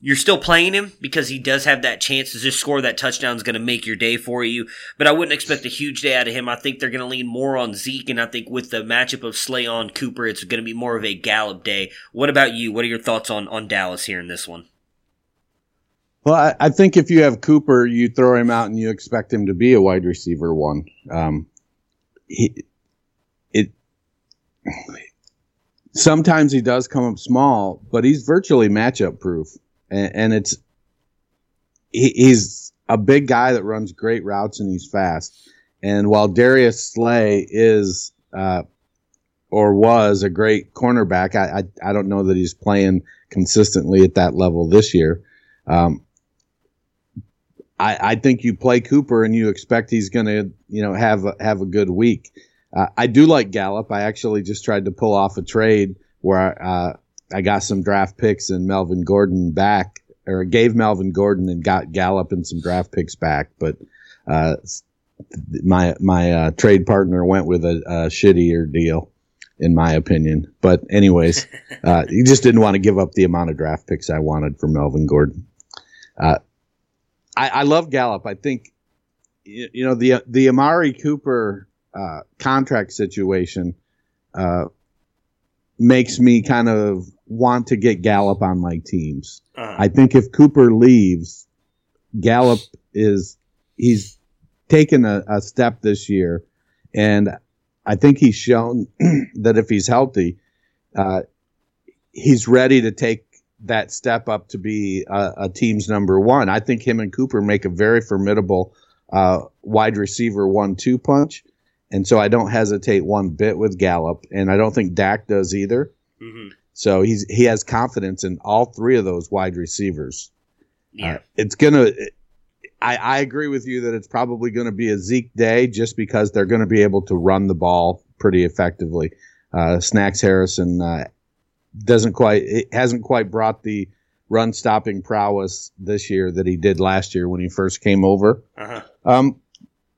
J: you're still playing him because he does have that chance to just score that touchdown is going to make your day for you. But I wouldn't expect a huge day out of him. I think they're going to lean more on Zeke, and I think with the matchup of Slay on Cooper, it's going to be more of a Gallup day. What about you? What are your thoughts on on Dallas here in this one?
K: Well, I, I think if you have Cooper, you throw him out and you expect him to be a wide receiver one. Um, he, it sometimes he does come up small, but he's virtually matchup proof and, and it's he, he's a big guy that runs great routes and he's fast. And while Darius Slay is uh, or was a great cornerback, I, I, I don't know that he's playing consistently at that level this year. Um, I, I think you play Cooper and you expect he's going to you know have a, have a good week. Uh, I do like Gallup. I actually just tried to pull off a trade where uh, I got some draft picks and Melvin Gordon back, or gave Melvin Gordon and got Gallup and some draft picks back. But uh, my my uh, trade partner went with a, a, shittier deal, in my opinion. But anyways, uh, he just didn't want to give up the amount of draft picks I wanted for Melvin Gordon. I, I, love Gallup. I think you, you know the the Amari Cooper uh, contract situation uh, makes me kind of want to get Gallup on my teams. Uh-huh. I think if Cooper leaves, Gallup is he's taken a, a step this year, and I think he's shown that if he's healthy, uh, he's ready to take that step up to be a, a, team's number one. I think him and Cooper make a very formidable uh, wide receiver one-two punch, and so I don't hesitate one bit with Gallup, and I don't think Dak does either. Mm-hmm. So he's he has confidence in all three of those wide receivers. Yeah, uh, it's gonna. I, I agree with you that it's probably going to be a Zeke day just because they're going to be able to run the ball pretty effectively. Uh, Snacks Harrison uh, doesn't quite it hasn't quite brought the run stopping prowess this year that he did last year when he first came over. Uh-huh. Um,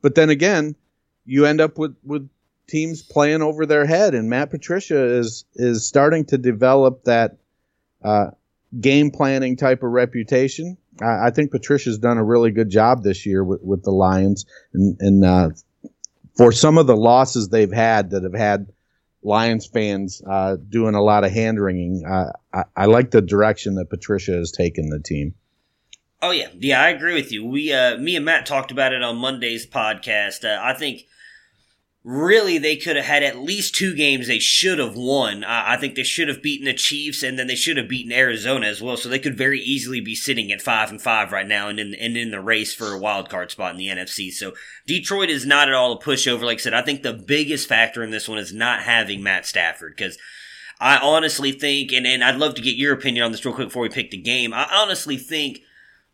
K: but then again, you end up with with teams playing over their head, and Matt Patricia is is starting to develop that uh, game planning type of reputation. I, I, think Patricia's done a really good job this year with, with the Lions, and, and uh, for some of the losses they've had that have had Lions fans uh, doing a lot of hand wringing, uh, I, I like the direction that Patricia has taken the team.
J: Oh yeah, yeah, I agree with you. We, uh, me and Matt talked about it on Monday's podcast. Uh, I think really they could have had at least two games they should have won. I think they should have beaten the Chiefs and then they should have beaten Arizona as well. So they could very easily be sitting at five and five right now and in, and in the race for a wild card spot in the NFC. So Detroit is not at all a pushover. Like I said, I think the biggest factor in this one is not having Matt Stafford because I honestly think, and, and I'd love to get your opinion on this real quick before we pick the game. I honestly think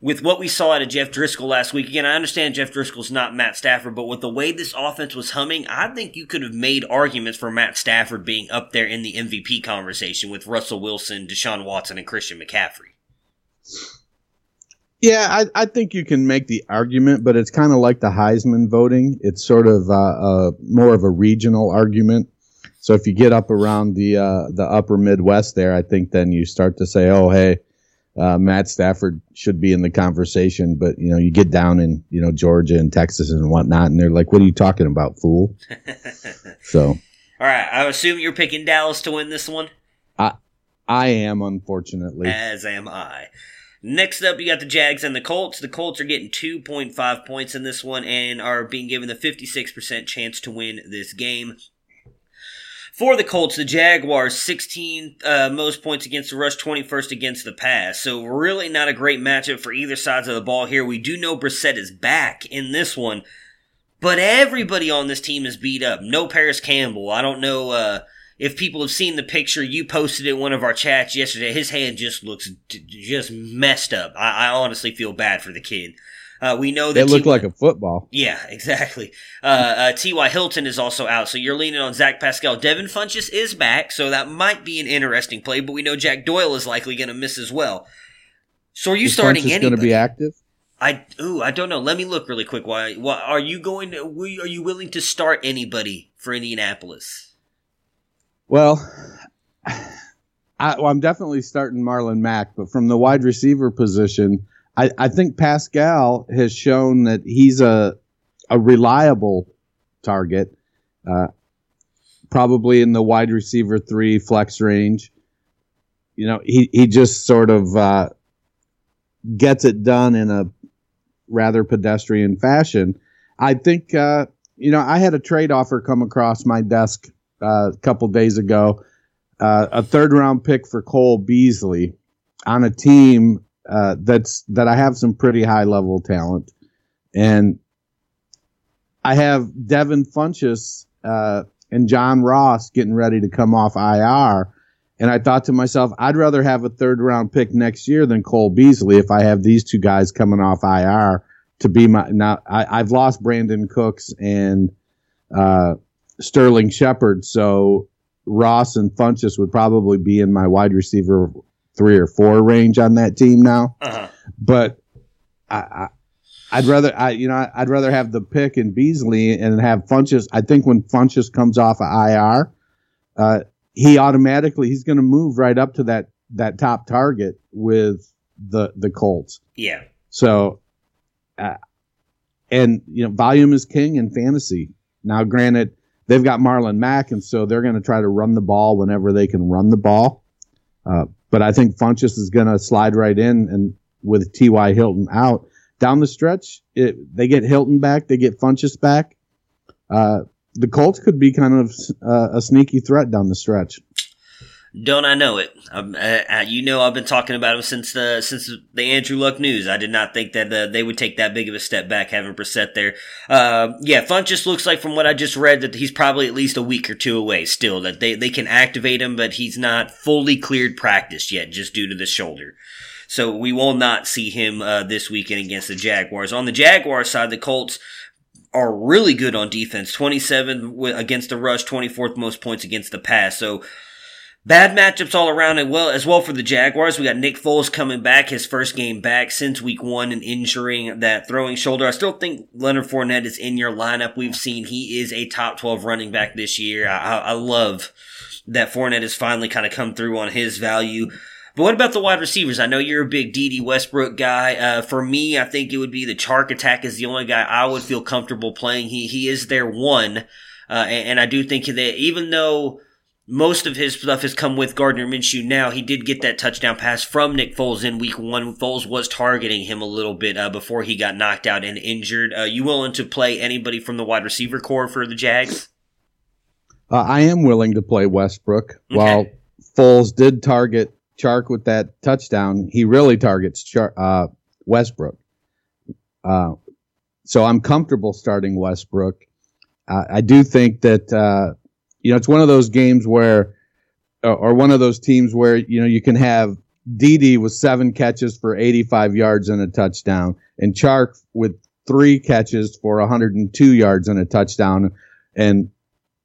J: with what we saw out of Jeff Driskel last week, again, I understand Jeff Driskel's not Matt Stafford, but with the way this offense was humming, I think you could have made arguments for Matt Stafford being up there in the MVP conversation with Russell Wilson, Deshaun Watson, and Christian McCaffrey.
K: Yeah, I, I think you can make the argument, but it's kind of like the Heisman voting. It's sort of uh, uh, more of a regional argument. So if you get up around the uh, the upper Midwest there, I think then you start to say, oh, hey, uh, Matt Stafford should be in the conversation, but you know, you get down in you know Georgia and Texas and whatnot, and they're like, "What are you talking about, fool?" so,
J: all right, I assume you're picking Dallas to win this one.
K: I I am, unfortunately,
J: as am I. Next up, you got the Jags and the Colts. The Colts are getting 2.5 points in this one and are being given the 56% chance to win this game. For the Colts, the Jaguars 16 uh, most points against the rush, 21st against the pass. So really not a great matchup for either sides of the ball here. We do know Brissett is back in this one, but everybody on this team is beat up. No Parris Campbell. I don't know uh, if people have seen the picture. You posted in one of our chats yesterday. His hand just looks d- just messed up. I-, I honestly feel bad for the kid. Uh, we know that
K: it looked T- like a football.
J: Yeah, exactly. Uh, uh, T.Y. Hilton is also out, so you're leaning on Zach Pascal. Devin Funchess is back, so that might be an interesting play, but we know Jack Doyle is likely going to miss as well. So are you
K: is
J: starting
K: Funchess going to be active?
J: I ooh, I don't know. Let me look really quick. Why? Why are you going? To, are you willing to start anybody for Indianapolis?
K: Well, I, well, I'm definitely starting Marlon Mack, but from the wide receiver position, I, I think Pascal has shown that he's a a reliable target, uh, probably in the wide receiver three flex range. You know, he, he just sort of uh, gets it done in a rather pedestrian fashion. I think, uh, you know, I had a trade offer come across my desk uh, a couple days ago uh, a third round pick for Cole Beasley on a team uh, that's that I have some pretty high level talent, and I have Devin Funchess uh, and John Ross getting ready to come off IR. And I thought to myself, I'd rather have a third round pick next year than Cole Beasley if I have these two guys coming off IR to be my. Now I, have lost Brandin Cooks and uh, Sterling Shepard, so Ross and Funchess would probably be in my wide receiver three or four range on that team now.
J: Uh-huh.
K: But I, I, would rather I you know I'd rather have the pick in Beasley and have Funchess. I think when Funchess comes off of IR, uh, he automatically he's going to move right up to that that top target with the the Colts.
J: Yeah.
K: So, uh, and you know, volume is king in fantasy. Now, granted, they've got Marlon Mack, and so they're going to try to run the ball whenever they can run the ball. Uh, but I think Funchess is going to slide right in, and with T.Y. Hilton out down the stretch, it, they get Hilton back, they get Funchess back. Uh, the Colts could be kind of uh, a sneaky threat down the stretch.
J: Don't I know it? Uh, you know, I've been talking about him since the since the Andrew Luck news. I did not think that uh, they would take that big of a step back having Brissett there. Uh, yeah, Funk just looks like from what I just read that he's probably at least a week or two away still. That they they can activate him, but he's not fully cleared practice yet, just due to the shoulder. So we will not see him uh, this weekend against the Jaguars. On the Jaguars side, the Colts are really good on defense. 27 against the rush, 24th most points against the pass. So Bad matchups all around and well as well for the Jaguars. We got Nick Foles coming back, his first game back since week one and injuring that throwing shoulder. I still think Leonard Fournette is in your lineup. We've seen he is a top 12 running back this year. I, I love that Fournette has finally kind of come through on his value. But what about the wide receivers? I know you're a big Dede Westbrook guy. Uh, for me, I think it would be the Chark attack is the only guy I would feel comfortable playing. He he is their one, uh, and, and I do think that even though most of his stuff has come with Gardner Minshew now. He did get that touchdown pass from Nick Foles in week one. Foles was targeting him a little bit uh, before he got knocked out and injured. Uh, you willing to play anybody from the wide receiver core for the Jags?
K: Uh, I am willing to play Westbrook. Okay. While Foles did target Chark with that touchdown, he really targets Char- uh, Westbrook. Uh, so I'm comfortable starting Westbrook. Uh, I do think that you know, it's one of those games where, uh, or one of those teams where, you know, you can have Dede with seven catches for 85 yards and a touchdown, and Chark with three catches for 102 yards and a touchdown. And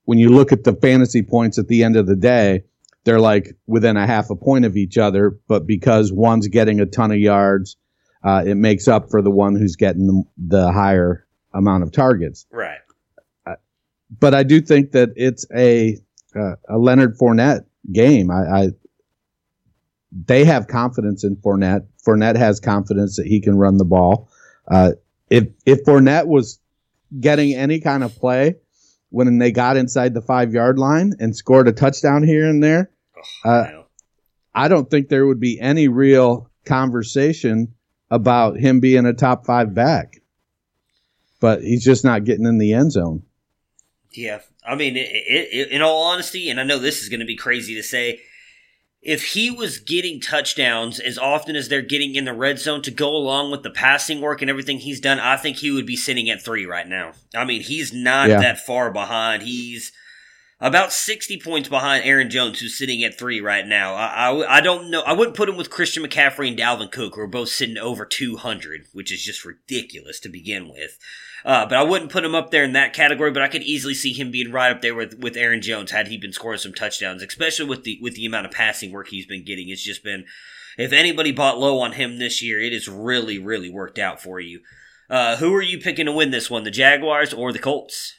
K: when you look at the fantasy points at the end of the day, they're like within a half a point of each other, but because one's getting a ton of yards, uh, it makes up for the one who's getting the, the higher amount of targets.
J: Right
K: but I do think that it's a uh, a Leonard Fournette game. I, I, they have confidence in Fournette. Fournette has confidence that he can run the ball. Uh, if if Fournette was getting any kind of play when they got inside the five yard line and scored a touchdown here and there, oh, uh, I don't think there would be any real conversation about him being a top five back. But he's just not getting in the end zone.
J: Yeah, I mean, it, it, in all honesty, and I know this is going to be crazy to say, if he was getting touchdowns as often as they're getting in the red zone to go along with the passing work and everything he's done, I think he would be sitting at three right now. I mean, he's not
K: Yeah.
J: that far behind. He's about 60 points behind Aaron Jones, who's sitting at three right now. I, I, I don't know. I wouldn't put him with Christian McCaffrey and Dalvin Cook, who are both sitting over 200, which is just ridiculous to begin with. Uh, but I wouldn't put him up there in that category. But I could easily see him being right up there with, with Aaron Jones had he been scoring some touchdowns, especially with the with the amount of passing work he's been getting. It's just been if anybody bought low on him this year, it has really really worked out for you. Uh, who are you picking to win this one, the Jaguars or the Colts?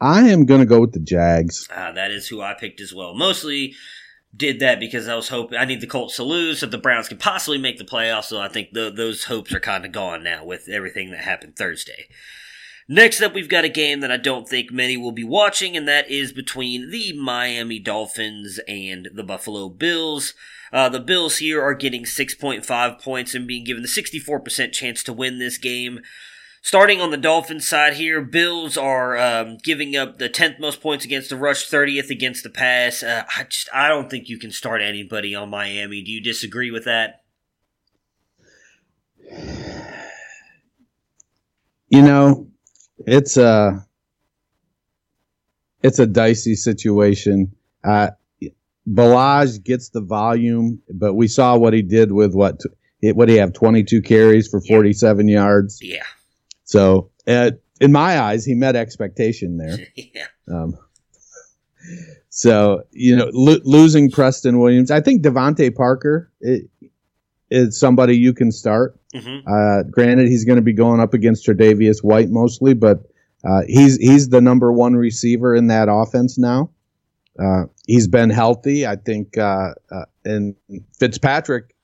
K: I am going to go with the Jags.
J: Uh, that is who I picked as well. Mostly did that because I was hoping I need the Colts to lose so the Browns can possibly make the playoffs. So I think the, those hopes are kind of gone now with everything that happened Thursday. Next up, we've got a game that I don't think many will be watching, and that is between the Miami Dolphins and the Buffalo Bills. Uh, the Bills here are getting 6.5 points and being given the 64% chance to win this game. Starting on the Dolphins side here, Bills are um, giving up the 10th most points against the rush, 30th against the pass. Uh, I just I don't think you can start anybody on Miami. Do you disagree with that?
K: You know, it's a it's a dicey situation. Uh, Ballage gets the volume, but we saw what he did with what it, what he have twenty two carries for forty seven yards.
J: Yeah.
K: So, uh, in my eyes, he met expectation there.
J: yeah.
K: Um, so you know, lo- losing Preston Williams, I think DeVante Parker i- is somebody you can start.
J: Mhm.
K: Uh, granted, he's going to be going up against Tre'Davious White mostly, but uh, he's he's the number one receiver in that offense now. Uh, he's been healthy, I think, uh, uh, and Fitzpatrick.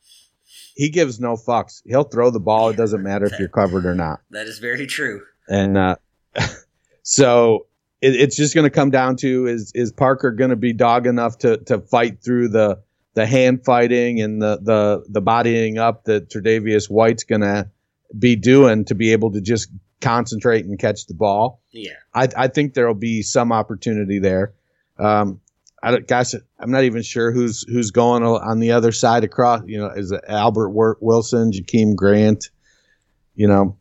K: He gives no fucks. He'll throw the ball. It doesn't matter if you're covered or not.
J: That is very true.
K: And uh, so it, it's just going to come down to is is Parker going to be dog enough to to fight through the the hand fighting and the the the bodying up that Tre'Davious White's going to be doing to be able to just concentrate and catch the ball.
J: Yeah.
K: I I think there'll be some opportunity there. Um, I don't, gosh, I'm not even sure who's who's going on the other side across. You know, is it Albert Wilson, Jakeem Grant? You know,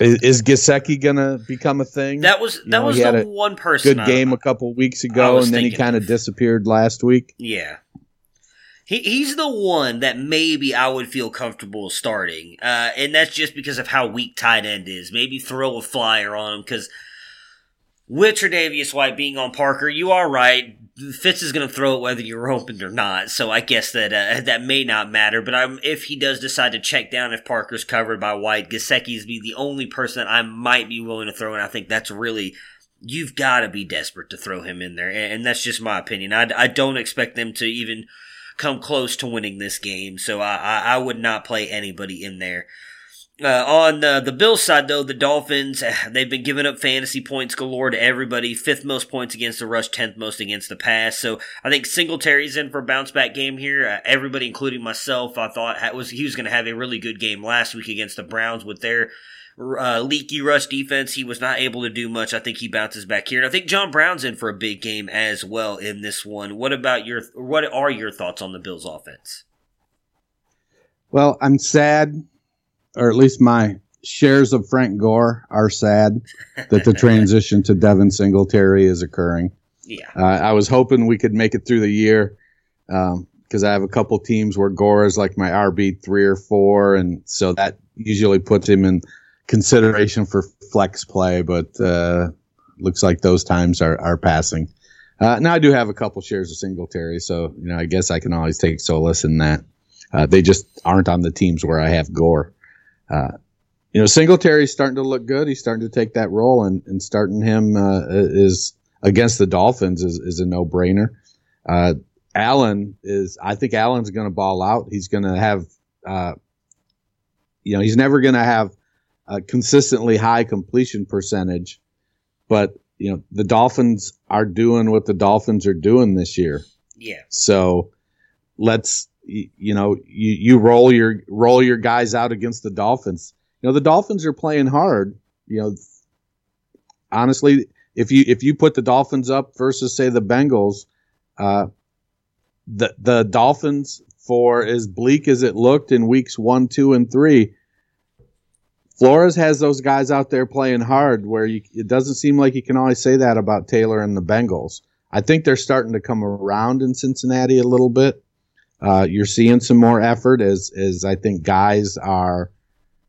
K: is, is Gesicki gonna become a thing?
J: That was
K: You
J: that
K: know,
J: was the
K: a
J: one person.
K: good
J: I-
K: game a couple weeks ago, and then he kind of disappeared last week.
J: Yeah. He, he's the one that maybe I would feel comfortable starting. Uh, and that's just because of how weak tight end is. Maybe throw a flyer on him because with Tre'Davious White being on Parker, you are right. Fitz is going to throw it whether you're open or not. So I guess that uh, that may not matter. But I'm, if he does decide to check down if Parker's covered by White, Gesicki's be the only person that I might be willing to throw. And I think that's really you've got to be desperate to throw him in there. And, and that's just my opinion. I, I don't expect them to even come close to winning this game. So I, I, I would not play anybody in there. Uh, on uh, the Bills side, though, the Dolphins, eh, they've been giving up fantasy points galore to everybody. Fifth most points against the rush, tenth most against the pass. So I think Singletary's in for a bounce back game here. Uh, everybody, including myself, I thought was he was going to have a really good game last week against the Browns with their uh, leaky rush defense. He was not able to do much. I think he bounces back here, and I think John Brown's in for a big game as well in this one. What about your? What are your thoughts on the Bills' offense?
K: Well, I'm sad, or at least my shares of Frank Gore are sad that the transition to Devin Singletary is occurring.
J: Yeah.
K: Uh, I was hoping we could make it through the year because I have a couple teams where Gore is like my RB three or four, and so that usually puts him in consideration for flex play. But uh, looks like those times are are passing. Uh, now I do have a couple shares of Singletary, so you know I guess I can always take solace in that. Uh, they just aren't on the teams where I have Gore. Uh, you know, Singletary's starting to look good. He's starting to take that role, and, and starting him uh, is against the Dolphins is, is a no brainer. Uh, Allen is, I think Allen's going to ball out. He's going to have, uh, you know, he's never going to have a consistently high completion percentage, but you know, the Dolphins are doing what the Dolphins are doing this year.
J: Yeah.
K: So let's you, know you, you roll your roll your guys out against the Dolphins. You know the Dolphins are playing hard. You know honestly, if you if you put the Dolphins up versus say the Bengals, uh, the the Dolphins for as bleak as it looked in weeks one, two, and three, Flores has those guys out there playing hard. Where you, it doesn't seem like you can always say that about Taylor and the Bengals. I think they're starting to come around in Cincinnati a little bit. Uh, you're seeing some more effort as as I think guys are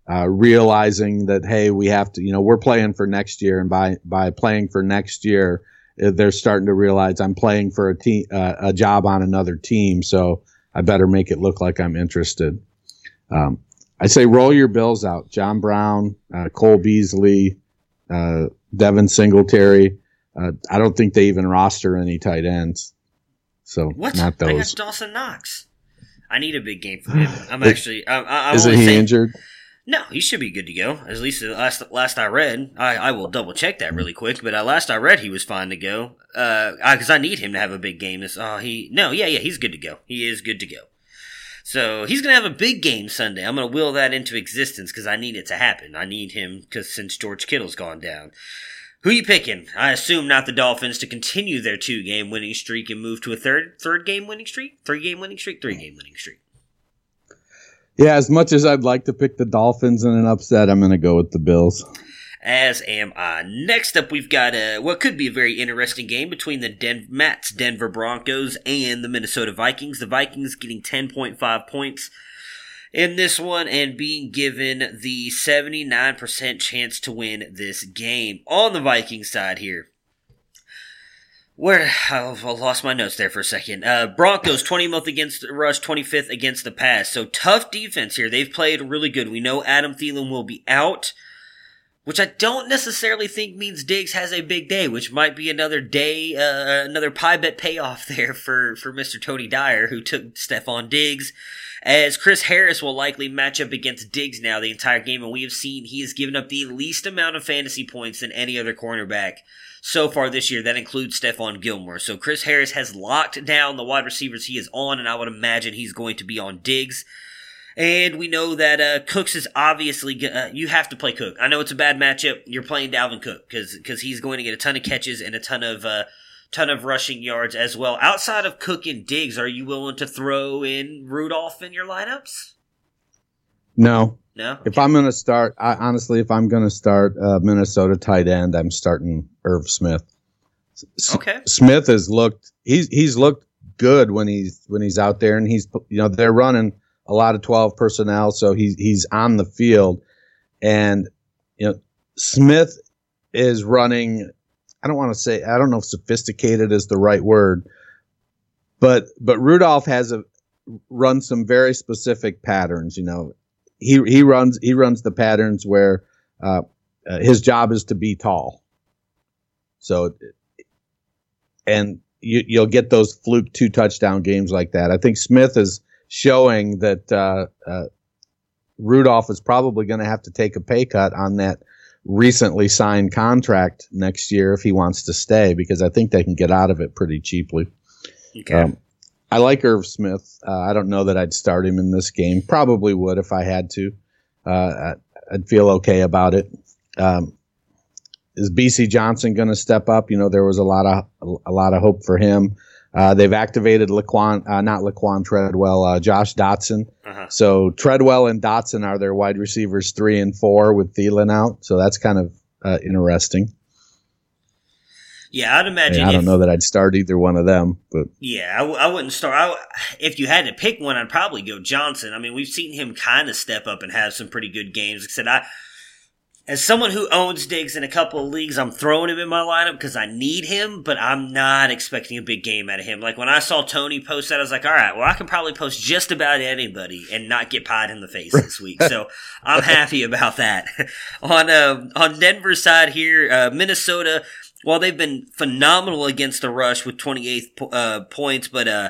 K: uh, realizing that hey, we have to, you know, we're playing for next year, and by by playing for next year, uh, they're starting to realize I'm playing for a team, uh, a job on another team, so I better make it look like I'm interested. Um, I say roll your bills out. John Brown, uh, Cole Beasley, uh, Devin Singletary. I don't think they even roster any tight ends. So
J: what?
K: not
J: I
K: those.
J: got Dawson Knox. I need a big game from him. I'm actually. I, I, I
K: Is it he
J: say-
K: injured?
J: No, he should be good to go. At least the last last I read, I, I will double check that really quick. But last I read, he was fine to go. Uh, because I need him to have a big game. This, uh, he no, yeah, yeah, he's good to go. He is good to go. So he's gonna have a big game Sunday. I'm gonna will that into existence because I need it to happen. I need him because since George Kittle's gone down. Who you picking? I assume not the Dolphins to continue their two game winning streak and move to a third third game winning streak, three game winning streak, three game winning streak.
K: Yeah, as much as I'd like to pick the Dolphins in an upset, I'm going to go with the Bills.
J: As am I. Next up, we've got a, what could be a very interesting game between the Den- Denver Broncos and the Minnesota Vikings. The Vikings getting 10.5 points in this one and being given the 79% chance to win this game. On the Viking side here, where I lost my notes there for a second. Uh, Broncos 20th against the rush, 25th against the pass. So tough defense here. They've played really good. We know Adam Thielen will be out, which I don't necessarily think means Diggs has a big day, which might be another day, uh, another pie bet payoff there for for Mr. Tony Dyer, who took Stefon Diggs. As Chris Harris will likely match up against Diggs now the entire game, and we have seen he has given up the least amount of fantasy points than any other cornerback so far this year. That includes Stephon Gilmore. So Chris Harris has locked down the wide receivers he is on, and I would imagine he's going to be on Diggs. And we know that uh, Cooks is obviously uh, you have to play Cook. I know it's a bad matchup. You're playing Dalvin Cook because because he's going to get a ton of catches and a ton of uh, ton of rushing yards as well. Outside of Cook and Diggs, are you willing to throw in Rudolph in your lineups?
K: No.
J: No.
K: If I'm going to start, I, honestly, if I'm going to start uh, Minnesota tight end, I'm starting Irv Smith. S-
J: Okay.
K: Smith has looked he's he's looked good when he's when he's out there, and he's you know they're running a lot of 12 personnel, so he's he's on the field, and you know Smith is running. I don't want to say I don't know if sophisticated is the right word, but but Rudolph has a run some very specific patterns. You know, he he runs he runs the patterns where uh, uh, his job is to be tall. So, and you, you'll get those fluke two touchdown games like that. I think Smith is showing that uh, uh, Rudolph is probably going to have to take a pay cut on that recently signed contract next year if he wants to stay because I think they can get out of it pretty cheaply.
J: Okay.
K: Um, I like Irv Smith. Uh, I don't know that I'd start him in this game. Probably would if I had to. Uh, I'd feel okay about it. Um, is BC Johnson going to step up? You know, there was a lot of a lot of hope for him. Uh, they've activated Laquan, uh, not Laquon Treadwell, uh, Josh Doctson.
J: Uh-huh.
K: So Treadwell and Doctson are their wide receivers three and four with Thielen out. So that's kind of uh, interesting.
J: Yeah, I'd imagine.
K: I don't know that I'd start either one of them, but
J: Yeah, I, w- I wouldn't start. I w if you had to pick one, I'd probably go Johnson. I mean, we've seen him kind of step up and have some pretty good games. Said, I, as someone who owns Diggs in a couple of leagues, I'm throwing him in my lineup because I need him, but I'm not expecting a big game out of him. Like when I saw Tony post that, I was like, all right, well, I can probably post just about anybody and not get pied in the face this week. So I'm happy about that. on uh, on Denver's side here, uh, Minnesota while they've been phenomenal against the rush with 28 po- uh, points, but uh,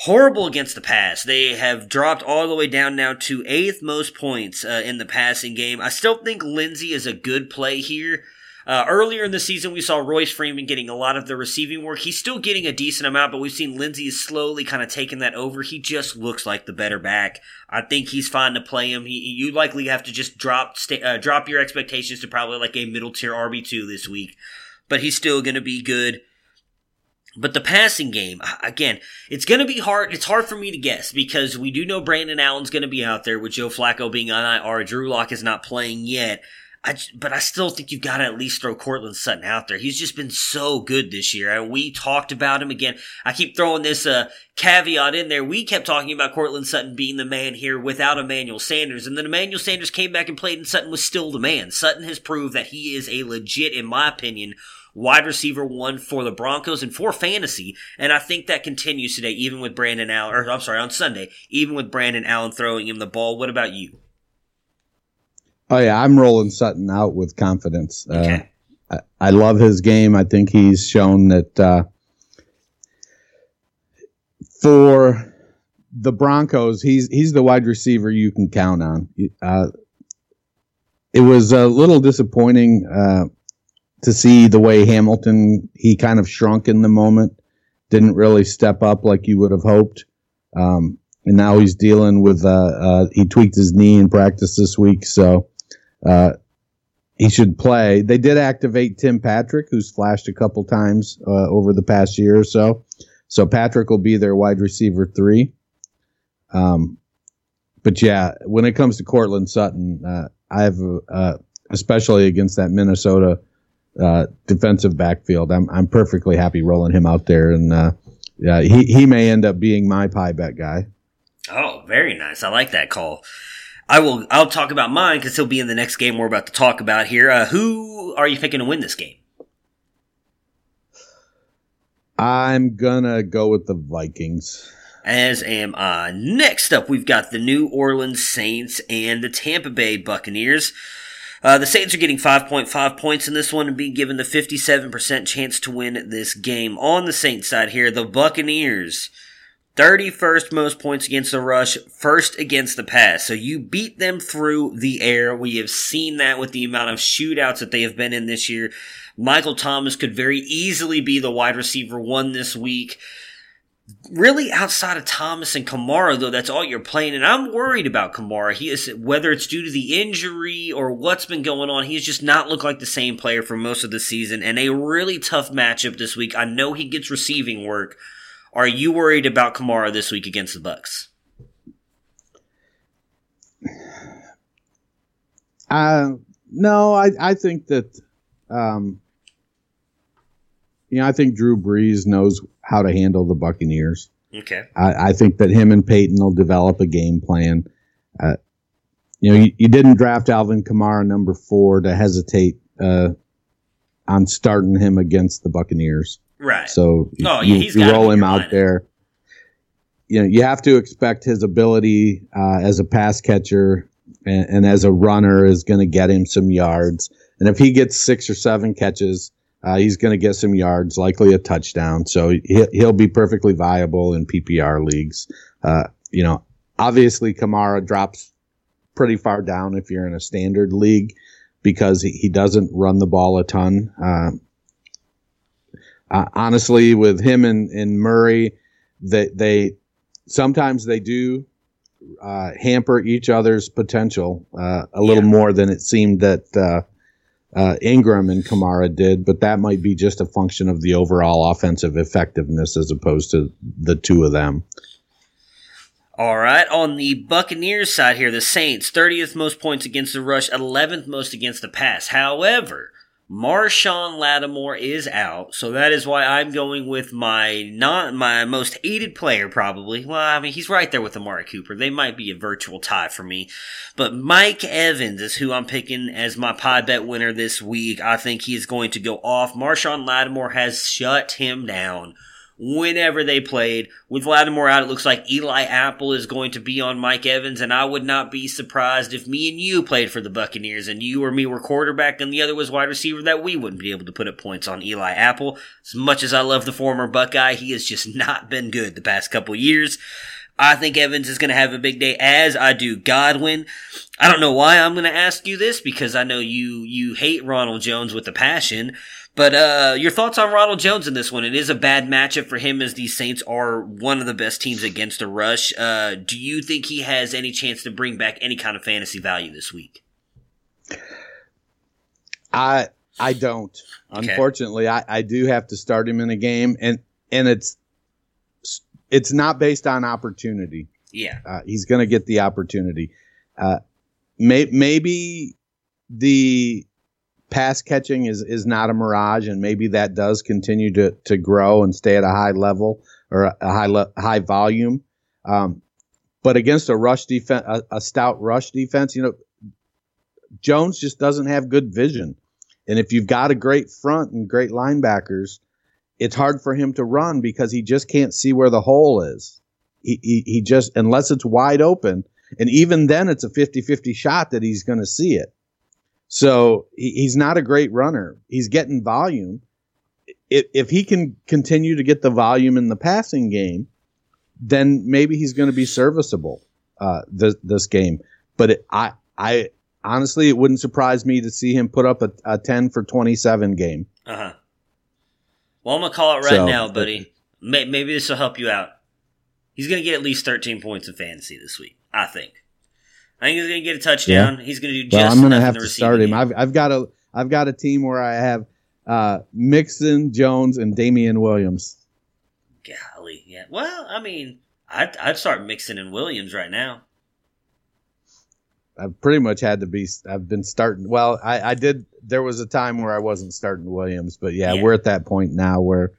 J: horrible against the pass. They have dropped all the way down now to eighth most points uh, in the passing game. I still think Lindsey is a good play here. Uh, earlier in the season, we saw Royce Freeman getting a lot of the receiving work. He's still getting a decent amount, but we've seen Lindsey is slowly kind of taking that over. He just looks like the better back. I think he's fine to play him. He, you likely have to just drop uh, drop your expectations to probably like a middle tier RB two this week, but he's still going to be good. But the passing game, again, it's going to be hard. It's hard for me to guess because we do know Brandon Allen's going to be out there with Joe Flacco being on IR. Drew Lock is not playing yet. I, but I still think you've got to at least throw Courtland Sutton out there. He's just been so good this year. And we talked about him again. I keep throwing this uh, caveat in there. We kept talking about Courtland Sutton being the man here without Emmanuel Sanders. And then Emmanuel Sanders came back and played, and Sutton was still the man. Sutton has proved that he is a legit, in my opinion, wide receiver one for the Broncos and for fantasy. And I think that continues today, even with Brandon Allen, or I'm sorry, on Sunday, even with Brandon Allen throwing him the ball. What about you?
K: Oh yeah, I'm rolling Sutton out with confidence. Okay. Uh, I, I, love his game. I think he's shown that uh, for the Broncos, he's he's the wide receiver you can count on. Uh, it was a little disappointing uh, to see the way Hamilton he kind of shrunk in the moment, didn't really step up like you would have hoped. Um, and now he's dealing with uh, uh, he tweaked his knee in practice this week, so uh, he should play. They did activate Tim Patrick, who's flashed a couple times uh, over the past year or so. So Patrick will be their wide receiver three. Um, but yeah, when it comes to Courtland Sutton, uh, I have especially against that Minnesota uh, defensive backfield. I'm I'm perfectly happy rolling him out there, and uh, yeah, he he may end up being my pie bet guy.
J: Oh, very nice. I like that call. I will. I'll talk about mine because he'll be in the next game we're about to talk about here. Uh, who are you thinking to win this game?
K: I'm gonna go with the Vikings.
J: As am I. Next up, we've got the New Orleans Saints and the Tampa Bay Buccaneers. Uh, the Saints are getting 5.5 points in this one and being given the 57% chance to win this game. On the Saints side here, the Buccaneers, 31st most points against the rush, first against the pass. So you beat them through the air. We have seen that with the amount of shootouts that they have been in this year. Michael Thomas could very easily be the wide receiver one this week really outside of Thomas and Kamara, though, that's all you're playing. And I'm worried about Kamara. He is whether it's due to the injury or what's been going on. He's just not looked like the same player for most of the season. And a really tough matchup this week. I know he gets receiving work. Are you worried about Kamara this week against the Bucks?
K: Uh, no, I, I think that, um, you know, I think Drew Brees knows how to handle the Buccaneers.
J: Okay.
K: I, I think that him and Payton will develop a game plan. Uh, you know, you, you, didn't draft Alvin Kamara number four to hesitate uh, on starting him against the Buccaneers.
J: Right.
K: So oh, you, yeah, you roll him out there. You know, you have to expect his ability uh, as a pass catcher and, and as a runner is going to get him some yards. And if he gets six or seven catches, uh, he's going to get some yards, likely a touchdown. So he'll, he'll be perfectly viable in PPR leagues. Uh, you know, obviously Kamara drops pretty far down if you're in a standard league because he, he doesn't run the ball a ton. Uh, uh honestly, with him and, and Murray, they, they sometimes they do uh, hamper each other's potential uh, a little yeah. more than it seemed that uh, Ingram and Kamara did, but that might be just a function of the overall offensive effectiveness as opposed to the two of them.
J: All right, on the Buccaneers side here, the Saints, 30th most points against the rush, 11th most against the pass. However, Marshon Lattimore is out, so that is why I'm going with my not my most hated player probably. Well, I mean he's right there with Amari Cooper. They might be a virtual tie for me, but Mike Evans is who I'm picking as my pie bet winner this week. I think he is going to go off. Marshon Lattimore has shut him down whenever they played. With Lattimore out, it looks like Eli Apple is going to be on Mike Evans, and I would not be surprised if me and you played for the Buccaneers and you or me were quarterback and the other was wide receiver that we wouldn't be able to put up points on Eli Apple. As much as I love the former Buckeye, he has just not been good the past couple years. I think Evans is going to have a big day, as I do Godwin. I don't know why I'm going to ask you this because I know you you hate Ronald Jones with a passion. But uh, your thoughts on Ronald Jones in this one? It is a bad matchup for him as these Saints are one of the best teams against the rush. Uh, do you think he has any chance to bring back any kind of fantasy value this week?
K: I I don't. Okay. Unfortunately, I, I do have to start him in a game, and and it's it's not based on opportunity.
J: Yeah,
K: uh, he's going to get the opportunity. Uh, may, maybe the pass catching is is not a mirage, and maybe that does continue to to grow and stay at a high level or a, high le- high volume. Um, but against a rush defense, a, a stout rush defense, you know, Jones just doesn't have good vision. And if you've got a great front and great linebackers, it's hard for him to run because he just can't see where the hole is. He, he, he just, unless it's wide open, and even then it's a 50 50 shot that he's going to see it. So he, he's not a great runner. He's getting volume. If, if he can continue to get the volume in the passing game, then maybe he's going to be serviceable uh, this, this game. But it, I, I, honestly, it wouldn't surprise me to see him put up a, a 10 for 27 game.
J: Uh huh. Well, I'm going to call it right so, now, buddy. Maybe this will help you out. He's going to get at least 13 points in fantasy this week, I think. I think he's going to get a touchdown. Yeah. He's going to do just well, I'm going to have to start him.
K: I've, I've, got a I've got a team where I have uh, Mixon, Jones, and Damien Williams.
J: Golly, yeah. Well, I mean, I'd, I'd start Mixon and Williams right now.
K: I've pretty much had to be. I've been starting. Well, I, I did. There was a time where I wasn't starting Williams, but yeah, yeah. we're at that point now where,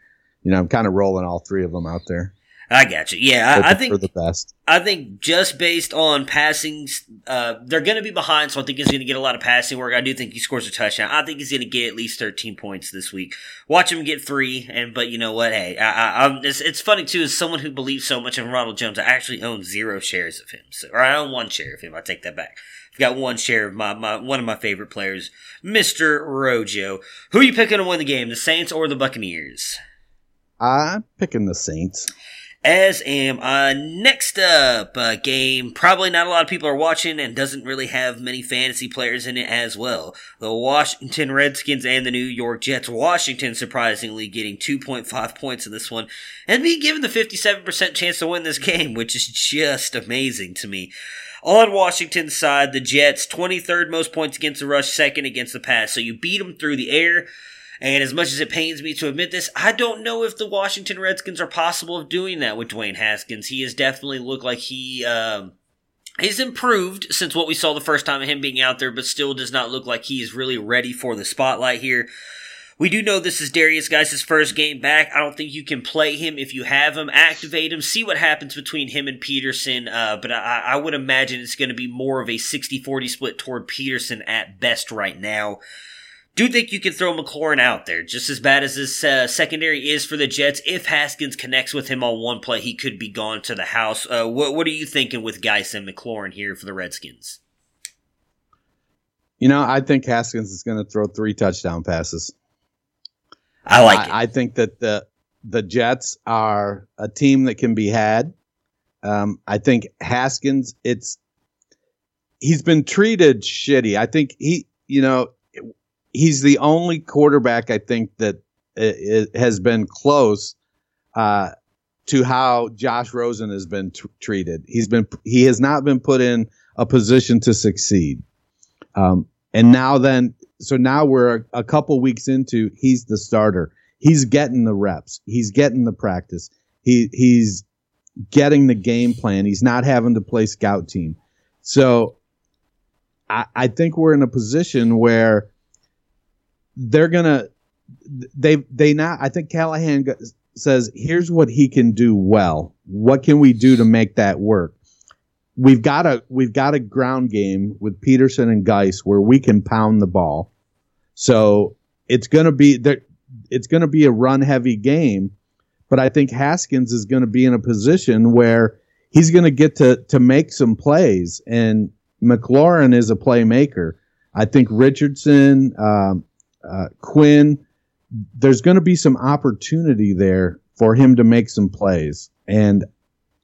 K: you know, I'm kind of rolling all three of them out there.
J: I got you. Yeah, I, I, think
K: for the best.
J: I think just based on passing, uh, they're going to be behind, so I think he's going to get a lot of passing work. I do think he scores a touchdown. I think he's going to get at least 13 points this week. Watch him get three, and but you know what? Hey, I, I, it's, it's, funny too. As someone who believes so much in Ronald Jones, I actually own zero shares of him, so, or I own one share of him. I take that back. I've got one share of my, my one of my favorite players, Mister Rojo. Who are you picking to win the game, the Saints or the Buccaneers?
K: I'm picking the Saints
J: as am I. Next up, a game probably not a lot of people are watching and doesn't really have many fantasy players in it as well. The Washington Redskins and the New York Jets. Washington surprisingly getting 2.5 points in this one and being given the 57% chance to win this game, which is just amazing to me. On Washington's side, the Jets, 23rd most points against the rush, second against the pass. So you beat them through the air. And as much as it pains me to admit this, I don't know if the Washington Redskins are possible of doing that with Dwayne Haskins. He has definitely looked like he um, he's improved since what we saw the first time of him being out there, but still does not look like he is really ready for the spotlight here. We do know this is Derrius Guice' first game back. I don't think you can play him if you have him. Activate him, see what happens between him and Peterson. Uh, but I, I, would imagine it's going to be more of a 60 40 split toward Peterson at best right now do you think you can throw McLaurin out there, just as bad as this uh, secondary is for the Jets. If Haskins connects with him on one play, he could be gone to the house. Uh, what, what are you thinking with Guice and McLaurin here for the Redskins?
K: You know, I think Haskins is going to throw three touchdown passes.
J: I like I, it.
K: I think that the the Jets are a team that can be had. Um, I think Haskins, it's he's been treated shitty. I think he, you know, he's the only quarterback I think that it has been close uh, to how Josh Rosen has been t- treated. He's been he has not been put in a position to succeed. Um, and now then, so now we're a, a couple weeks into he's the starter. He's getting the reps. He's getting the practice. He he's getting the game plan. He's not having to play scout team. So I, I think we're in a position where they're gonna they they now I think Callahan says here's what he can do well. What can we do to make that work? We've got a we've got a ground game with Peterson and Guice where we can pound the ball. So it's gonna be there. It's gonna be a run heavy game, but I think Haskins is gonna be in a position where he's gonna get to to make some plays, and McLaurin is a playmaker. I think Richardson, um, uh, Quinn, there's going to be some opportunity there for him to make some plays. And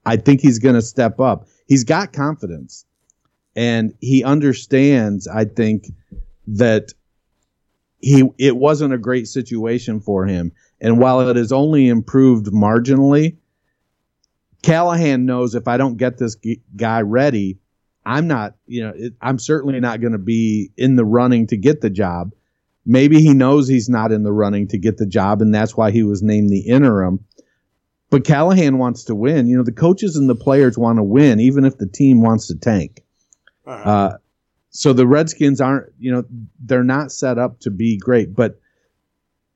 K: I think he's going to step up. He's got confidence and he understands, I think, that he it wasn't a great situation for him. And while it has only improved marginally, Callahan knows if I don't get this guy ready, I'm not, you know, it, I'm certainly not going to be in the running to get the job. Maybe he knows he's not in the running to get the job, and that's why he was named the interim. But Callahan wants to win. You know, the coaches and the players want to win, even if the team wants to tank. Uh-huh. Uh, so the Redskins aren't, you know, they're not set up to be great, but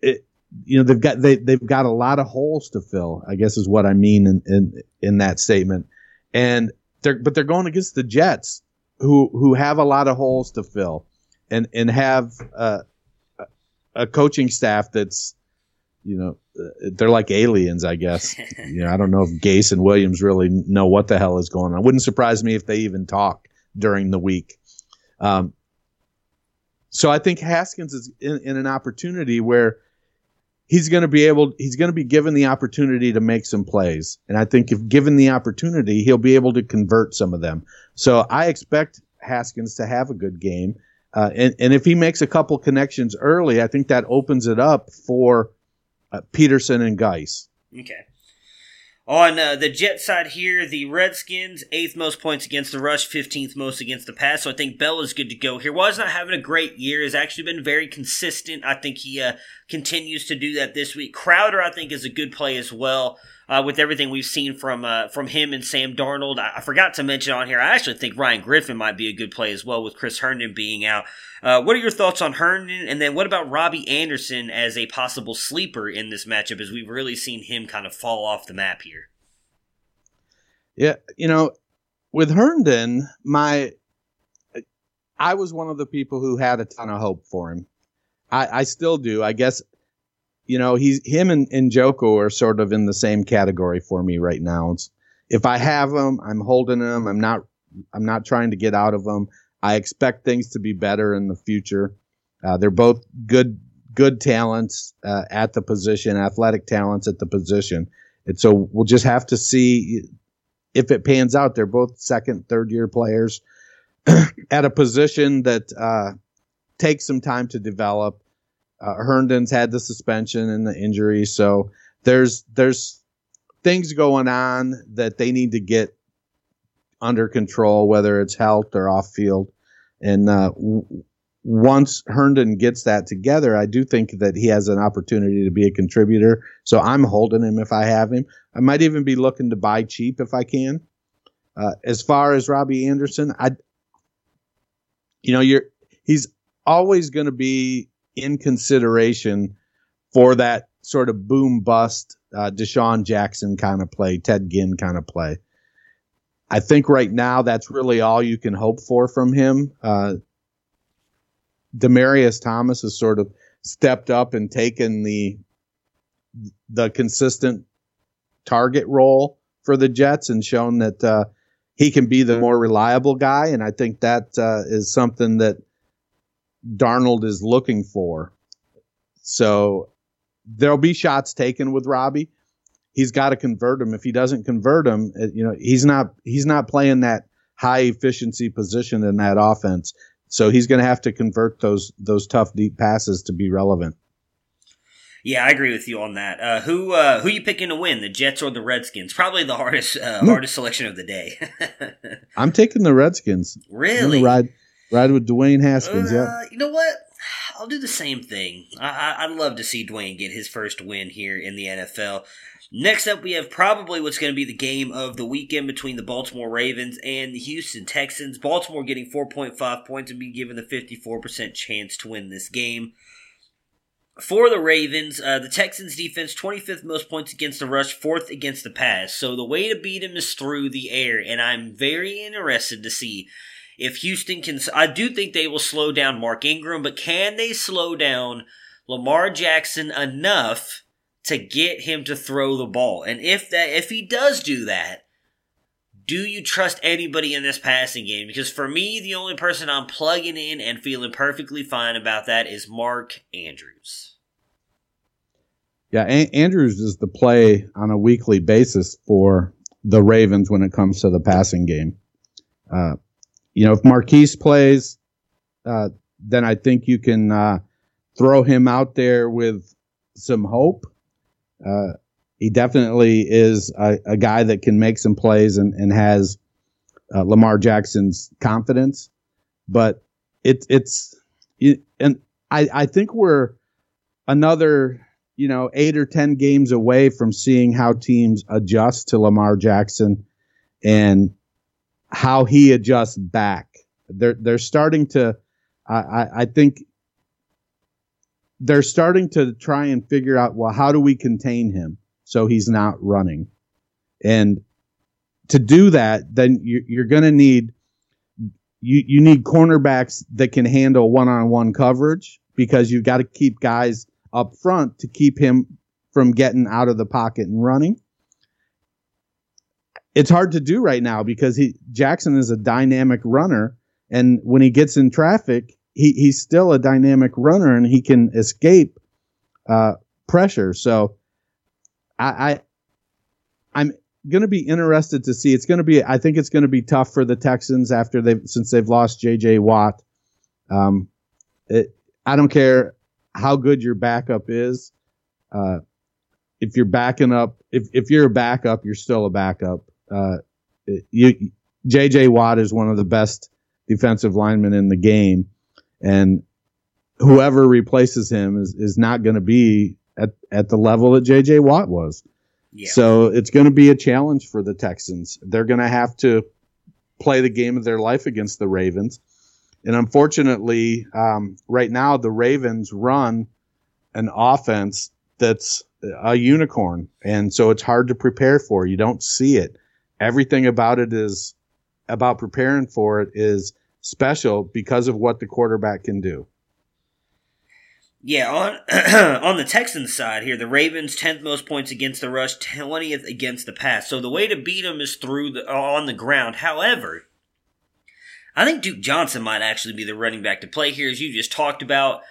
K: it, you know, they've got they they've got a lot of holes to fill. I guess is what I mean in in, in that statement. And they're but they're going against the Jets, who who have a lot of holes to fill, and and have uh, a coaching staff that's, you know, they're like aliens, I guess. you know, I don't know if Gase and Williams really know what the hell is going on. Wouldn't surprise me if they even talk during the week. Um, so I think Haskins is in, in an opportunity where he's going to be able he's going to be given the opportunity to make some plays and i think if given the opportunity he'll be able to convert some of them so i expect haskins to have a good game uh, and, and if he makes a couple connections early i think that opens it up for uh, peterson and Guice.
J: okay on uh, the Jet side here, the Redskins, eighth most points against the rush, 15th most against the pass. So I think Bell is good to go here. Was not having a great year, has actually been very consistent. I think he uh, continues to do that this week. Crowder, I think, is a good play as well uh, with everything we've seen from uh, from him and Sam Darnold. I, I, forgot to mention on here, I actually think Ryan Griffin might be a good play as well with Chris Herndon being out. Uh, what are your thoughts on Herndon? And then what about Robby Anderson as a possible sleeper in this matchup as we've really seen him kind of fall off the map here?
K: Yeah, you know, with Herndon, my I was one of the people who had a ton of hope for him. I, I still do. I guess you know, he's him and, and Njoku are sort of in the same category for me right now. It's, if I have them, I'm holding them. I'm not I'm not trying to get out of them. I expect things to be better in the future. Uh, they're both good good talents uh, at the position, athletic talents at the position. And so we'll just have to see if it pans out. They're both second, third year players at a position that uh, takes some time to develop. Uh, Herndon's had the suspension and the injury, so there's there's things going on that they need to get under control, whether it's health or off field. And uh, w- once Herndon gets that together, I do think that he has an opportunity to be a contributor. So I'm holding him if I have him. I might even be looking to buy cheap if I can. Uh, as far as Robby Anderson, I, you know, you're he's always going to be in consideration for that sort of boom bust uh, DeSean Jackson kind of play, Ted Ginn kind of play. I think right now that's really all you can hope for from him. Uh, Demaryius Thomas has sort of stepped up and taken the the consistent target role for the Jets and shown that uh, he can be the more reliable guy. And I think that uh, is something that Darnold is looking for. So there'll be shots taken with Robby. He's got to convert them. If he doesn't convert them, you know, he's not he's not playing that high efficiency position in that offense. So he's going to have to convert those those tough deep passes to be relevant.
J: Yeah, I agree with you on that. Uh, who uh, who you picking to win, the Jets or the Redskins? Probably the hardest uh, hardest selection of the day.
K: I'm taking the Redskins.
J: Really?
K: Ride ride with Dwayne Haskins. yeah.
J: Uh, you know what? I'll do the same thing. I, would love to see Dwayne get his first win here in the NFL. Next up, we have probably what's going to be the game of the weekend between the Baltimore Ravens and the Houston Texans. Baltimore getting 4.5 points and being given the 54% chance to win this game. For the Ravens, uh, the Texans defense 25th most points against the rush, fourth against the pass. So the way to beat them is through the air, and I'm very interested to see if Houston can, I do think they will slow down Mark Ingram, but can they slow down Lamar Jackson enough to get him to throw the ball? And if that, if he does do that, do you trust anybody in this passing game? Because for me, the only person I'm plugging in and feeling perfectly fine about that is Mark Andrews.
K: Yeah, a- Andrews is the play on a weekly basis for the Ravens when it comes to the passing game. Uh, you know, if Marquise plays, uh, then I think you can uh, throw him out there with some hope. Uh, he definitely is a, a, guy that can make some plays and, and has uh, Lamar Jackson's confidence. But it, it's it, and I, I think we're another you know eight or ten games away from seeing how teams adjust to Lamar Jackson and how he adjusts back. They're they're starting to I, I think they're starting to try and figure out well how do we contain him so he's not running and to do that then you're, you're going to need you, you need cornerbacks that can handle one-on-one coverage because you've got to keep guys up front to keep him from getting out of the pocket and running it's hard to do right now because he Jackson is a dynamic runner and when he gets in traffic he he's still a dynamic runner and he can escape uh, pressure. So I, I I'm going to be interested to see. It's going to be. I think it's going to be tough for the Texans after they since they've lost J.J. Watt. Um, it, I don't care how good your backup is. Uh, if you're backing up, if if you're a backup, you're still a backup. Uh, you J.J. Watt is one of the best defensive linemen in the game and whoever replaces him is, is not going to be at, at the level that JJ Watt was. Yeah. So it's going to be a challenge for the Texans. They're going to have to play the game of their life against the Ravens. And unfortunately, um, right now, the Ravens run an offense that's a unicorn. And so it's hard to prepare for. You don't see it. Everything about it is about preparing for it is special because of what the quarterback can do.
J: Yeah, on on the Texans side here, the Ravens tenth most points against the rush, twentieth against the pass. So the way to beat them is through the on the ground. However, I think Duke Johnson might actually be the running back to play here, as you just talked about.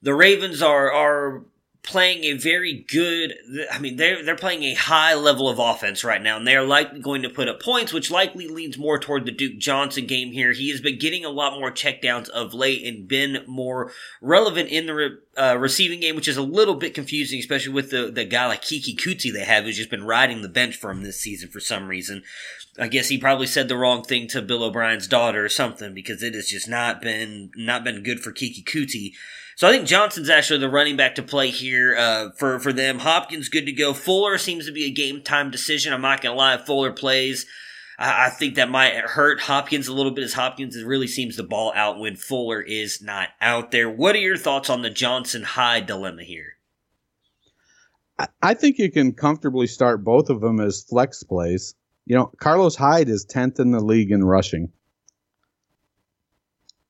J: The Ravens are are playing a very good I mean they're they're playing a high level of offense right now and they're likely going to put up points which likely leans more toward the Duke Johnson game here. He has been getting a lot more checkdowns of late and been more relevant in the re, uh, receiving game which is a little bit confusing especially with the the guy like Keke Coutee they have who's just been riding the bench for him this season for some reason. I guess he probably said the wrong thing to Bill O'Brien's daughter or something because it has just not been not been good for Keke Coutee. So I think Johnson's actually the running back to play here uh, for for them. Hopkins good to go. Fuller seems to be a game time decision. I'm not gonna lie, if Fuller plays. I, I think that might hurt Hopkins a little bit as Hopkins really seems the ball out when Fuller is not out there. What are your thoughts on the Johnson Hyde dilemma here?
K: I think you can comfortably start both of them as flex plays. You know, Carlos Hyde is 10th in the league in rushing.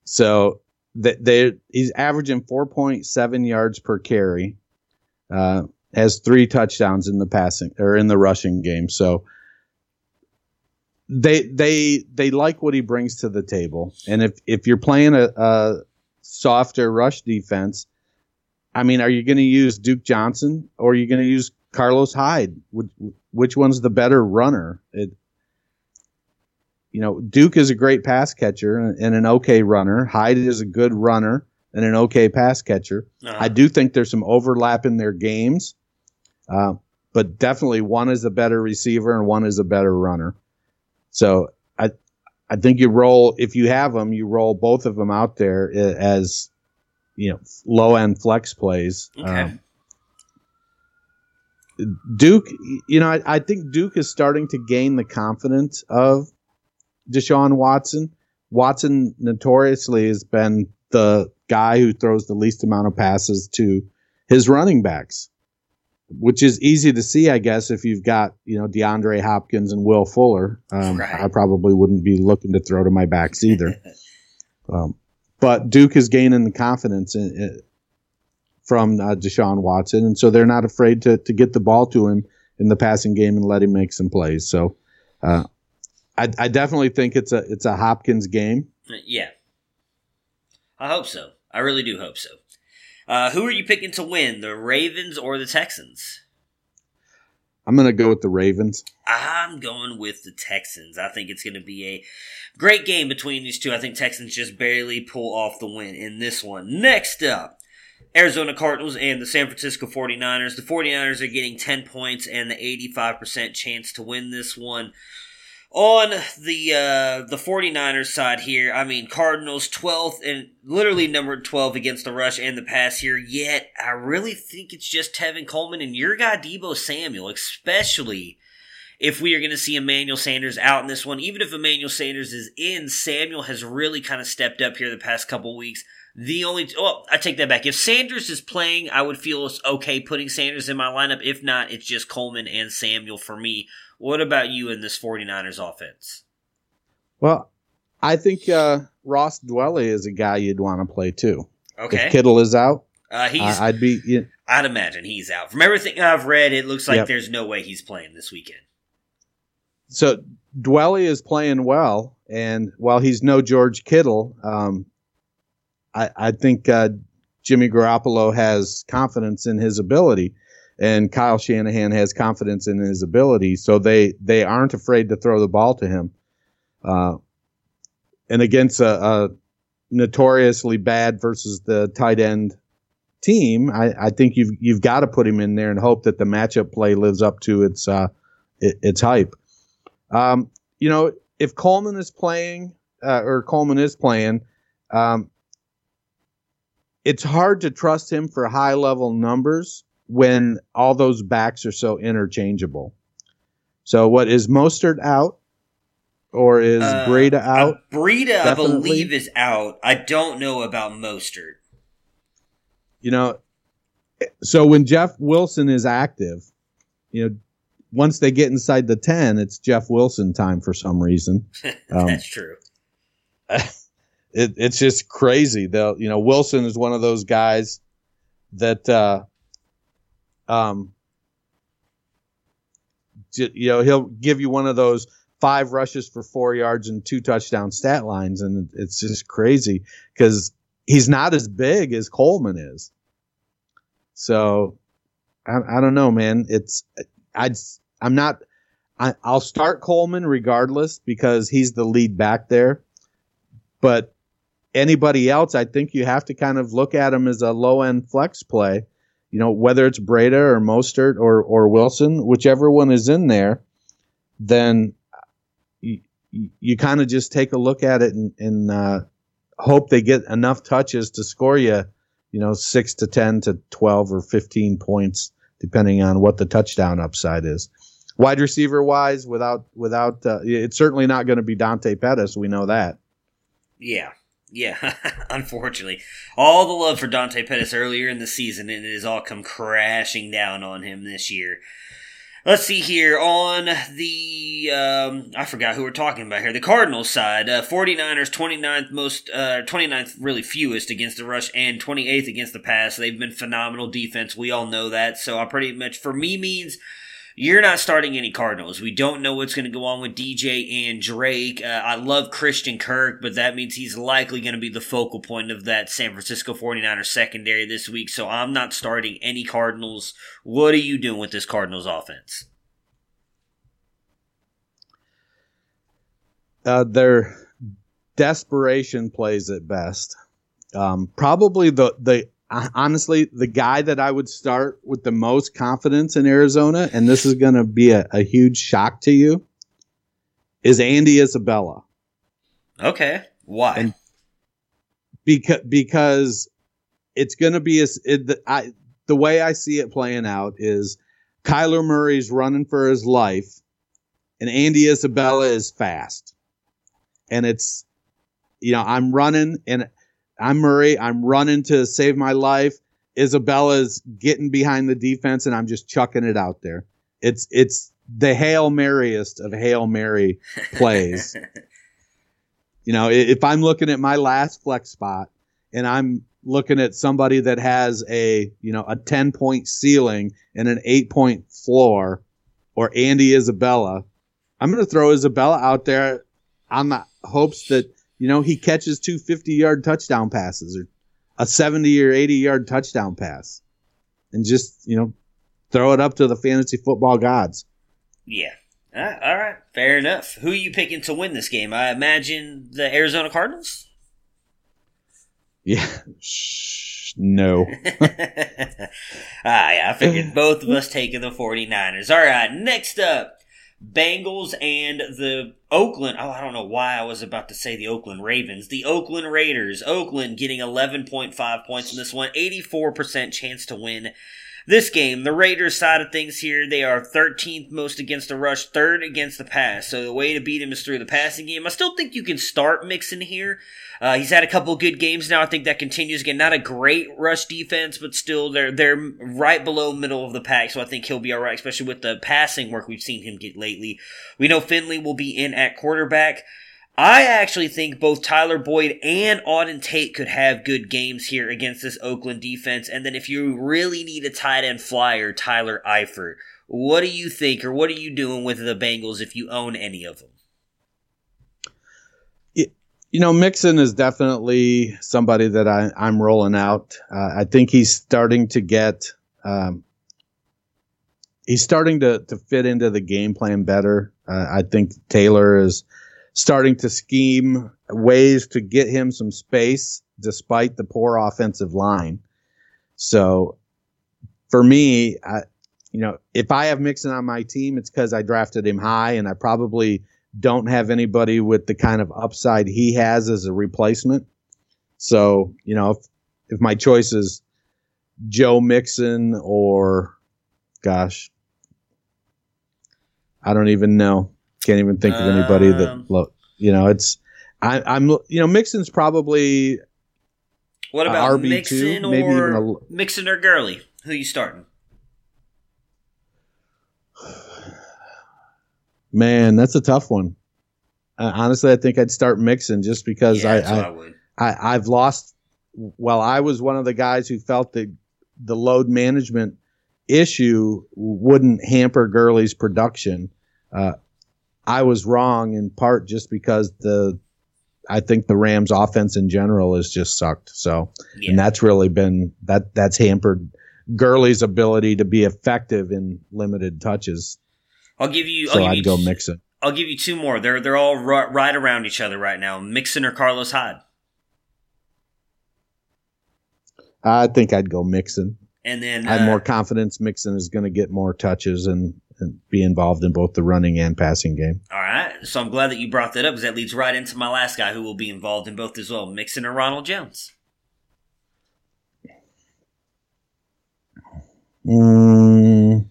K: So that they he's averaging 4.7 yards per carry. Uh, has three touchdowns in the passing or in the rushing game. So they they they like what he brings to the table. And if if you're playing a, a softer rush defense, I mean, are you going to use Duke Johnson or are you going to use Carlos Hyde? Which, which one's the better runner? It, you know, Duke is a great pass catcher and an okay runner. Hyde is a good runner and an okay pass catcher. Uh-huh. I do think there's some overlap in their games, uh, but definitely one is a better receiver and one is a better runner. So I, I think you roll if you have them, you roll both of them out there as, you know, low end flex plays. Okay. Um, Duke, you know, I, I think Duke is starting to gain the confidence of Deshaun Watson. Watson notoriously has been the guy who throws the least amount of passes to his running backs, which is easy to see, I guess, if you've got you know DeAndre Hopkins and Will Fuller. Um, right. I probably wouldn't be looking to throw to my backs either. um, but Duke is gaining the confidence in, in, from uh, Deshaun Watson, and so they're not afraid to to get the ball to him in the passing game and let him make some plays. So uh, I, I definitely think it's a it's a Hopkins game.
J: Yeah, I hope so. I really do hope so. Uh, who are you picking to win, the Ravens or the Texans?
K: I'm going to go with the Ravens.
J: I'm going with the Texans. I think it's going to be a great game between these two. I think Texans just barely pull off the win in this one. Next up, Arizona Cardinals and the San Francisco 49ers. The 49ers are getting 10 points and the 85% chance to win this one. On the uh, the 49ers side here, I mean Cardinals 12th and literally number 12 against the rush and the pass here. Yet I really think it's just Tevin Coleman and your guy Deebo Samuel, especially if we are going to see Emmanuel Sanders out in this one. Even if Emmanuel Sanders is in, Samuel has really kind of stepped up here the past couple weeks. The only, well, I take that back. If Sanders is playing, I would feel okay putting Sanders in my lineup. If not, it's just Coleman and Samuel for me. What about you in this 49ers offense?
K: Well, I think uh, Ross Dwelley is a guy you'd want to play too.
J: Okay.
K: If Kittle is out,
J: uh, he's.
K: I'd be. Yeah.
J: I'd imagine he's out. From everything I've read, it looks like yep. there's no way he's playing this weekend.
K: So Dwelley is playing well, and while he's no George Kittle, um, I, I, think uh, Jimmy Garoppolo has confidence in his ability and Kyle Shanahan has confidence in his ability, so they they aren't afraid to throw the ball to him. Uh, and against a, a, notoriously bad versus the tight end team, I, I think you've you've got to put him in there and hope that the matchup play lives up to its uh, its hype. Um, you know, if Coleman is playing uh, or Coleman is playing, um, it's hard to trust him for high level numbers when all those backs are so interchangeable. So what is Mostert out? Or is uh, Breida out?
J: Uh, Breida, I believe, is out. I don't know about Mostert.
K: You know, so when Jeff Wilson is active, you know, once they get inside the 10, it's Jeff Wilson time for some reason.
J: Um, That's true.
K: It, it's just crazy. They'll, you know, Wilson is one of those guys that, uh, um, you know, he'll give you one of those five rushes for four yards and two touchdown stat lines, and it's just crazy because he's not as big as Coleman is. So I, I don't know, man. It's I'd I'm not. I, I'll start Coleman regardless because he's the lead back there. But anybody else, I think you have to kind of look at him as a low end flex play you know, whether it's Breida or Mostert or, or Wilson, whichever one is in there, then you, you kind of just take a look at it and, and uh, hope they get enough touches to score you, you know, six to 10 to 12 or 15 points, depending on what the touchdown upside is. Wide receiver wise, without, without, uh, it's certainly not going to be Dante Pettis. We know that.
J: Yeah. Yeah, unfortunately. All the love for Dante Pettis earlier in the season, and it has all come crashing down on him this year. Let's see here on the, um, I forgot who we're talking about here. The Cardinals side, uh, 49ers 29th most, uh, 29th really fewest against the rush and 28th against the pass. They've been phenomenal defense. We all know that. So I pretty much, for me means you're not starting any Cardinals. We don't know what's going to go on with DJ and Drake. Uh, I love Christian Kirk, but that means he's likely going to be the focal point of that San Francisco 49ers secondary this week. So I'm not starting any Cardinals. What are you doing with this Cardinals offense?
K: Uh, their desperation plays at best. Um, probably the the honestly, the guy that I would start with the most confidence in Arizona, and this is going to be a, a, huge shock to you, is Andy Isabella.
J: Okay, why? And
K: because because it's going to be a, it, the, I, the way I see it playing out is Kyler Murray's running for his life, and Andy Isabella is fast, and it's you know I'm running and I'm Murray. I'm running to save my life. Isabella's getting behind the defense, and I'm just chucking it out there. It's it's the hail maryest of hail mary plays. you know, if I'm looking at my last flex spot and I'm looking at somebody that has a you know a 10 point ceiling and an 8 point floor, or Andy Isabella, I'm going to throw Isabella out there on the hopes that you know, he catches two 50 yard touchdown passes or a 70 or 80 yard touchdown pass and just, you know, throw it up to the fantasy football gods.
J: Yeah. all right. Fair enough. Who are you picking to win this game? I imagine the Arizona Cardinals?
K: Yeah. no.
J: ah, yeah. I figured both of us taking the 49ers. All right. Next up. Bengals and the Oakland. Oh, I don't know why I was about to say the Oakland Ravens. The Oakland Raiders. Oakland getting 11.5 points in this one. 84% chance to win this game. The Raiders side of things here, they are 13th most against the rush, third against the pass. So the way to beat him is through the passing game. I still think you can start Mixon here. Uh, he's had a couple good games now. I think that continues. Again, not a great rush defense, but still they're they're right below middle of the pack. So I think he'll be all right, especially with the passing work we've seen him get lately. We know Finley will be in at quarterback. I actually think both Tyler Boyd and Auden Tate could have good games here against this Oakland defense. And then if you really need a tight end flyer, Tyler Eifert. What do you think, or what are you doing with the Bengals if you own any of them?
K: You know, Mixon is definitely somebody that I, I'm rolling out. Uh, I think he's starting to get, um, he's starting to, to fit into the game plan better. Uh, I think Taylor is starting to scheme ways to get him some space despite the poor offensive line. So for me, I, you know, if I have Mixon on my team, it's because I drafted him high and I probably don't have anybody with the kind of upside he has as a replacement. So, you know, if, if my choice is Joe Mixon or, gosh, I don't even know. Can't even think of anybody that,
J: Um,
K: look, you know, it's, I, I'm, you know, Mixon's probably
J: What about
K: RB2,
J: Mixon
K: maybe even
J: or
K: a-
J: Mixon or Gurley? Who you starting?
K: Man, that's a tough one. Uh, honestly, I think I'd start Mixon just because
J: Yeah,
K: I, I,
J: I, would.
K: I I've lost. Well, I was one of the guys who felt that the load management issue wouldn't hamper Gurley's production. Uh, I was wrong in part just because the I think the Rams offense in general has just sucked. So, and that's really been that that's hampered Gurley's ability to be effective in limited touches.
J: I'll give you. I'll
K: So
J: give
K: I'd
J: you
K: go Mixon.
J: I'll give you two more. They're they're all ri- right around each other right now. Mixon or Carlos Hyde,
K: I think I'd go Mixon.
J: and then
K: I have
J: uh,
K: more confidence Mixon is going to get more touches and, and be involved in both the running and passing game.
J: All right, so I'm glad that you brought that up because that leads right into my last guy who will be involved in both as well, Mixon or Ronald Jones.
K: Mm,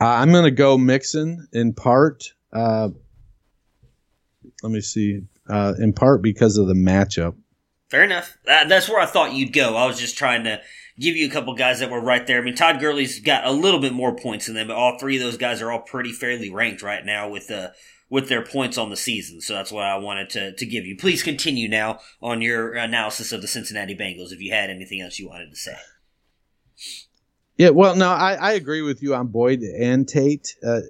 K: uh, I'm going to go Mixon in part. Uh, let me see. Uh, in part because of the matchup.
J: Fair enough. Uh, that's where I thought you'd go. I was just trying to give you a couple guys that were right there. I mean, Todd Gurley's got a little bit more points than them, but all three of those guys are all pretty fairly ranked right now with uh, with their points on the season. So that's what I wanted to, to give you. Please continue now on your analysis of the Cincinnati Bengals if you had anything else you wanted to say.
K: Yeah, well, no, I, I agree with you on Boyd and Tate. Uh,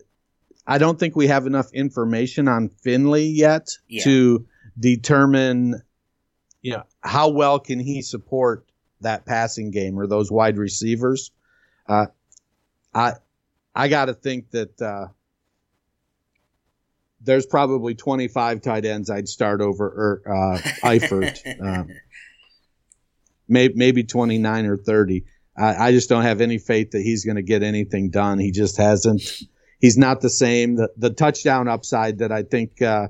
K: I don't think we have enough information on Finley yet
J: Yeah.
K: to determine, you know, how well can he support that passing game or those wide receivers. Uh, I I got to think that uh, there's probably 25 tight ends I'd start over or uh, Eifert. um, maybe maybe 29 or 30. I, I just don't have any faith that he's going to get anything done. He just hasn't. He's not the same. The the touchdown upside that I think uh,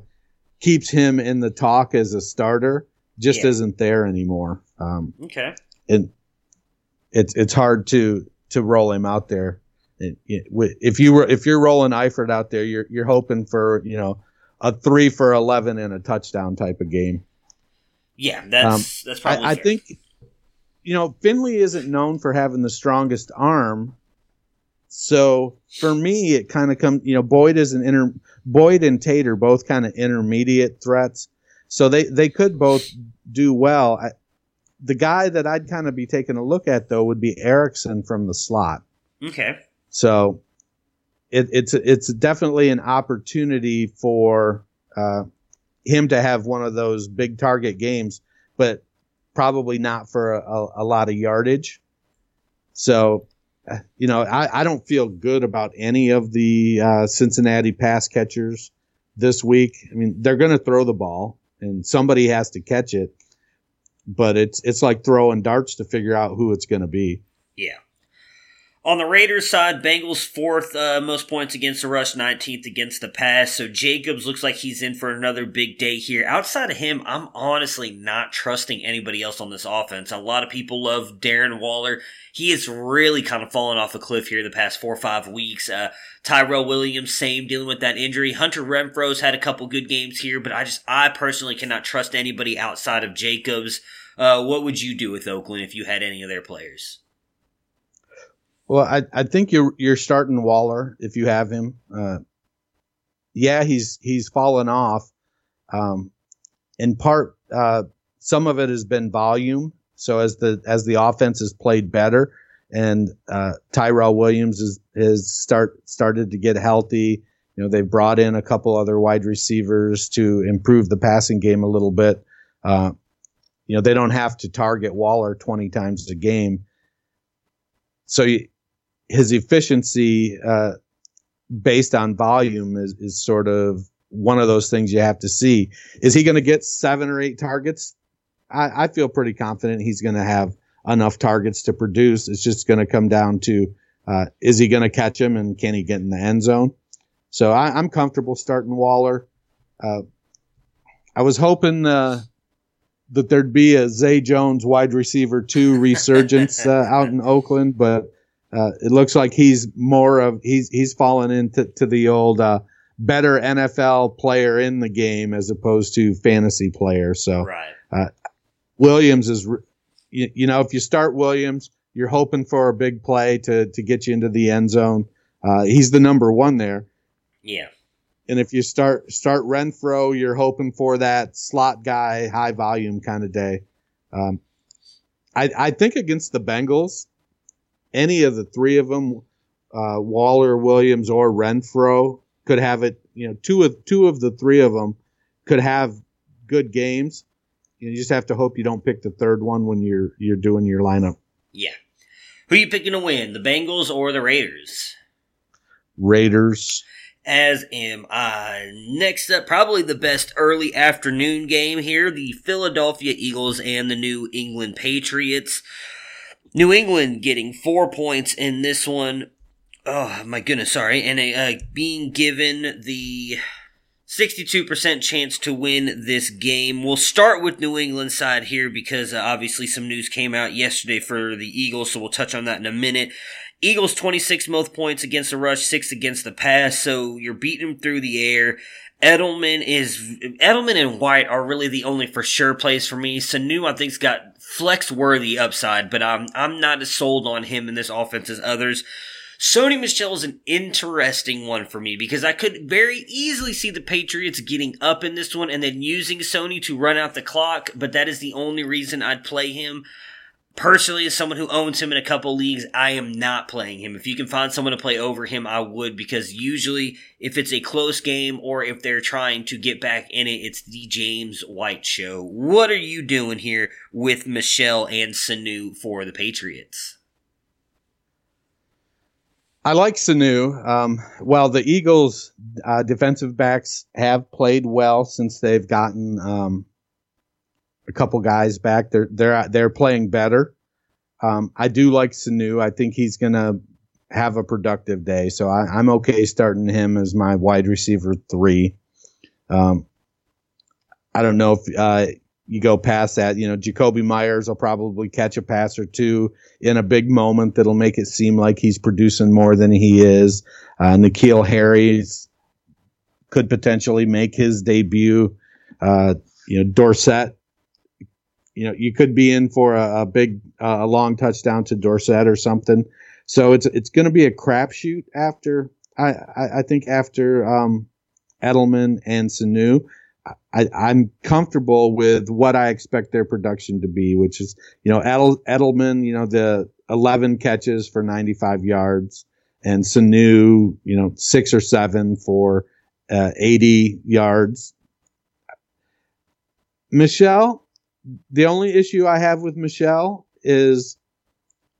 K: keeps him in the talk as a starter just
J: Yeah.
K: isn't there anymore. Um,
J: Okay.
K: and it's it's hard to to roll him out there. It- it- If you were if you're rolling Eifert out there, you're you're hoping for you know a three for eleven and a touchdown type of game.
J: Yeah, that's that's probably.
K: Um, I, I think you know Finley isn't known for having the strongest arm, so for me it kind of comes. You know Boyd is an inter Boyd and Tate are both kind of intermediate threats, so they they could both do well. I, the guy that I'd kind of be taking a look at though would be Erickson from the slot.
J: Okay.
K: So it, it's it's definitely an opportunity for uh, him to have one of those big target games, but probably not for a, a lot of yardage. So you know, I, I don't feel good about any of the uh, Cincinnati pass catchers this week. I mean, they're going to throw the ball, and somebody has to catch it. But it's it's like throwing darts to figure out who it's going to be.
J: Yeah. On the Raiders side, Bengals fourth uh, most points against the rush, 19th against the pass. So Jacobs looks like he's in for another big day here. Outside of him, I'm honestly not trusting anybody else on this offense. A lot of people love Darren Waller. He has really kind of fallen off a cliff here the past four or five weeks. Uh, Tyrell Williams, same, dealing with that injury. Hunter Renfrow's had a couple good games here, but I just, I personally cannot trust anybody outside of Jacobs. Uh, what would you do with Oakland if you had any of their players?
K: Well, I, I think you're you're starting Waller if you have him. Uh, yeah, he's he's fallen off. Um, in part, uh, some of it has been volume. So as the as the offense has played better, and uh, Tyrell Williams is is start started to get healthy. You know, they've brought in a couple other wide receivers to improve the passing game a little bit. Uh, you know, they don't have to target Waller 20 times a game. So you, his efficiency uh, based on volume is, is sort of one of those things you have to see. Is he going to get seven or eight targets? I, I feel pretty confident he's going to have enough targets to produce. It's just going to come down to uh, is he going to catch him and can he get in the end zone? So I, am comfortable starting Waller. Uh, I was hoping uh, that there'd be a Zay Jones wide receiver two resurgence uh, out in Oakland, but uh, it looks like he's more of he's he's fallen into to the old uh, better NFL player in the game as opposed to fantasy player. So
J: right.
K: uh, Williams is you, you, know if you start Williams, you're hoping for a big play to to get you into the end zone. Uh, he's the number one there.
J: Yeah.
K: And if you start start Renfrow, you're hoping for that slot guy, high volume kind of day. Um, I, I think against the Bengals, any of the three of them, uh, Waller, Williams, or Renfrow, could have it. You know, two of two of the three of them could have good games. You just have to hope you don't pick the third one when you're you're doing your lineup.
J: Yeah. Who are you picking to win, the Bengals or the Raiders?
K: Raiders.
J: As am I. Next up, probably the best early afternoon game here the Philadelphia Eagles and the New England Patriots. New England getting four points in this one. Oh my goodness, sorry, and uh, being given the 62% chance to win this game. We'll start with New England side here because uh, obviously some news came out yesterday for the Eagles, so we'll touch on that in a minute. Eagles 26 most points against the rush, 6 against the pass, so you're beating them through the air. Edelman is Edelman and White are really the only for sure plays for me. Sanu I think's got flex worthy upside, but I'm I'm not as sold on him in this offense as others. Sony Michel is an interesting one for me because I could very easily see the Patriots getting up in this one and then using Sony to run out the clock, but that is the only reason I'd play him. Personally, as someone who owns him in a couple leagues, I am not playing him. If you can find someone to play over him, I would because usually if it's a close game or if they're trying to get back in it, it's the James White show. What are you doing here with Michel and Sanu for the Patriots?
K: I like Sanu. Um, well, the Eagles' uh, defensive backs have played well since they've gotten um, a couple guys back. They're they're they're playing better. Um, I do like Sanu. I think he's gonna have a productive day, so I, am okay starting him as my wide receiver three. Um, I don't know if uh, you go past that. You know, Jakobi Meyers will probably catch a pass or two in a big moment that'll make it seem like he's producing more than he is. Uh, N'Keal Harry's could potentially make his debut. Uh, you know, Dorsett you know, you could be in for a, a big, uh, a long touchdown to Dorsett or something. So it's it's going to be a crapshoot after I, I, I think after um, Edelman and Sanu. I, I'm comfortable with what I expect their production to be, which is you know Edel, Edelman, you know the 11 catches for 95 yards, and Sanu, you know six or seven for uh, 80 yards. Michel, the only issue I have with Michel is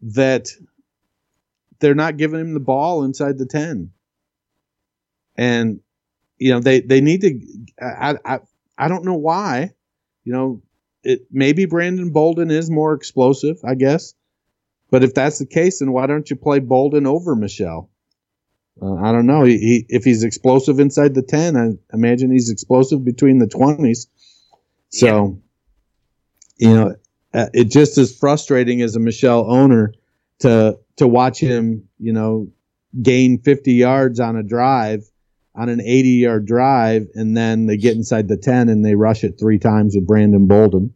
K: that they're not giving him the ball inside the 10. And you know, they they need to I I I don't know why. You know, it maybe Brandon Bolden is more explosive, I guess. But if that's the case, then why don't you play Bolden over Michel? Uh, I don't know. He, he, if he's explosive inside the 10, I imagine he's explosive between the 20s. So. You know, uh, it just is frustrating as a Michel owner to to watch him, you know, gain 50 yards on a drive, on an 80 yard drive, and then they get inside the 10 and they rush it three times with Brandon Bolden.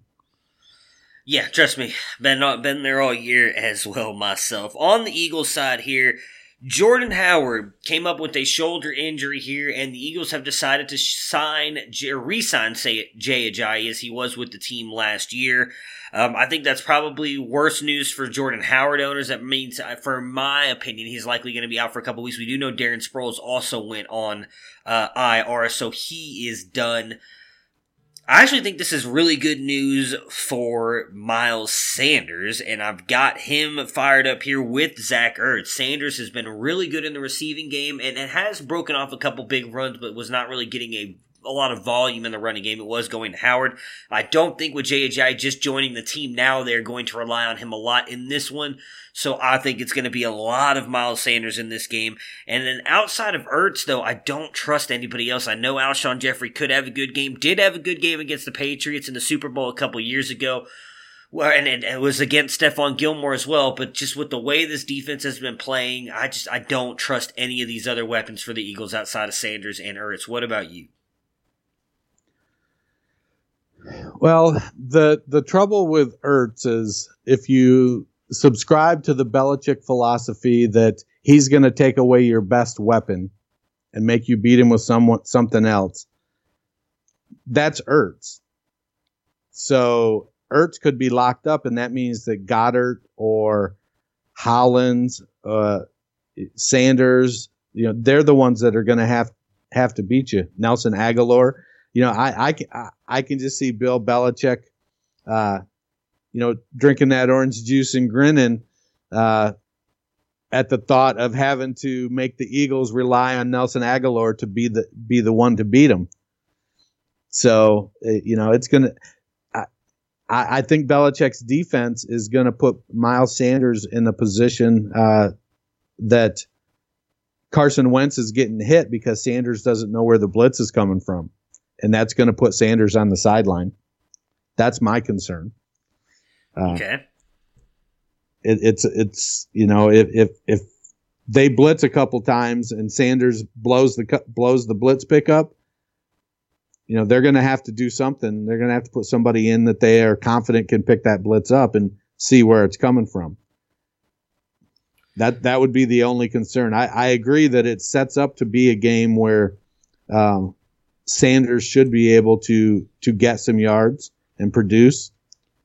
J: Yeah, trust me, been been there all year as well myself. On the Eagles side here, Jordan Howard came up with a shoulder injury here, and the Eagles have decided to sign, re-sign, say it, Jay Ajayi as he was with the team last year. Um, I think that's probably worse news for Jordan Howard owners. That means, uh, for my opinion, he's likely going to be out for a couple weeks. We do know Darren Sproles also went on uh, IR, so he is done. I actually think this is really good news for Miles Sanders, and I've got him fired up here with Zach Ertz. Sanders has been really good in the receiving game and it has broken off a couple big runs, but was not really getting a a lot of volume in the running game. It was going to Howard. I don't think with J.J. just joining the team now, they're going to rely on him a lot in this one. So I think it's going to be a lot of Miles Sanders in this game. And then outside of Ertz, though, I don't trust anybody else. I know Alshon Jeffery could have a good game, did have a good game against the Patriots in the Super Bowl a couple years ago. Well, and it, it was against Stephon Gilmore as well, but just with the way this defense has been playing, I just I don't trust any of these other weapons for the Eagles outside of Sanders and Ertz. What about you?
K: Well, the the trouble with Ertz is if you subscribe to the Belichick philosophy that he's going to take away your best weapon and make you beat him with someone something else. That's Ertz. So Ertz could be locked up, and that means that Goedert or Hollins, uh, Sanders, you know, they're the ones that are going to have have to beat you. Nelson Agholor you know, I I can I can just see Bill Belichick, uh, you know, drinking that orange juice and grinning uh, at the thought of having to make the Eagles rely on Nelson Agholor to be the be the one to beat them. So uh, you know, it's gonna. I, I think Belichick's defense is going to put Miles Sanders in a position uh, that Carson Wentz is getting hit because Sanders doesn't know where the blitz is coming from and that's going to put Sanders on the sideline. That's my concern.
J: Uh, okay.
K: It, it's it's you know if if if they blitz a couple times and Sanders blows the blows the blitz pickup, you know they're going to have to do something. They're going to have to put somebody in that they are confident can pick that blitz up and see where it's coming from. That that would be the only concern. I, I agree that it sets up to be a game where um, Sanders should be able to to get some yards and produce,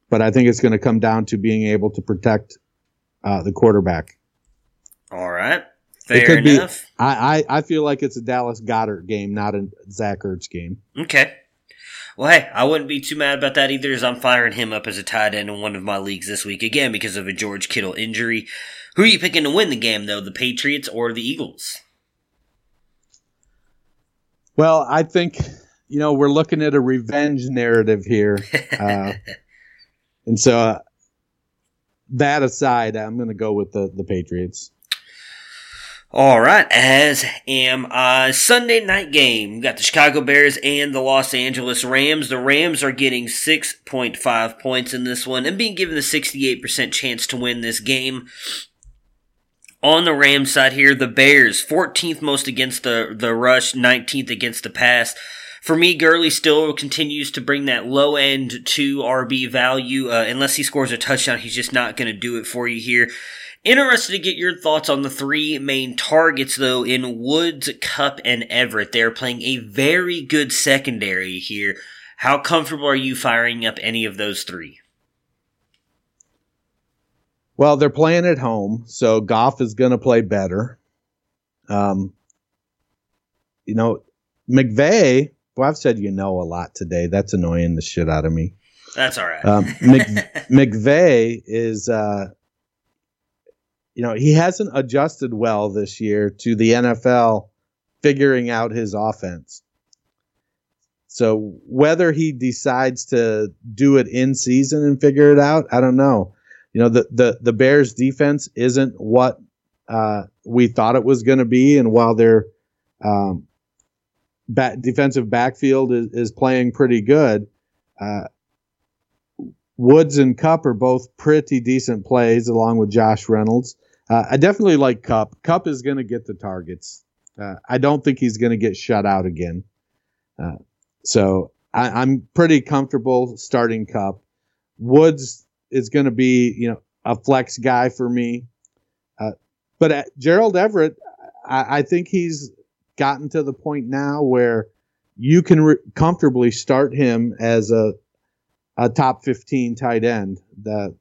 K: but I think it's going to come down to being able to protect uh, the quarterback.
J: All right, fair enough.
K: Be, I, I I feel like it's a Dallas Goedert game, not a Zach Ertz game.
J: Okay. Well, hey, I wouldn't be too mad about that either, as I'm firing him up as a tight end in one of my leagues this week again because of a George Kittle injury. Who are you picking to win the game, though? The Patriots or the Eagles?
K: Well, I think you know we're looking at a revenge narrative here, uh, and so uh, that aside, I'm going to go with the the Patriots.
J: All right, as am I. Sunday night game. We got the Chicago Bears and the Los Angeles Rams. The Rams are getting 6.5 points in this one and being given the 68% chance to win this game on the Rams side here, the Bears, 14th most against the, the rush, 19th against the pass. For me, Gurley still continues to bring that low end to RB value. Uh, unless he scores a touchdown, he's just not going to do it for you here. Interested to get your thoughts on the three main targets, though, in Woods, Kupp, and Everett. They're playing a very good secondary here. How comfortable are you firing up any of those three?
K: Well, they're playing at home, so Goff is going to play better. Um, you know, McVay. Well, I've said you know a lot today. That's annoying the shit out of me.
J: That's all right.
K: Um, Mc, McVay is uh, you know, he hasn't adjusted well this year to the NFL figuring out his offense. So whether he decides to do it in season and figure it out, I don't know. You know, the the the Bears defense isn't what uh, we thought it was going to be, and while their um, back, defensive backfield is, is playing pretty good, uh, Woods and Kupp are both pretty decent plays, along with Josh Reynolds. Uh, I definitely like Kupp. Kupp is going to get the targets. Uh, I don't think he's going to get shut out again. Uh, so I, am pretty comfortable starting Kupp. Woods is going to be, you know, a flex guy for me. Uh, but Gerald Everett, I, I, think he's gotten to the point now where you can re- comfortably start him as a a top 15 tight end. The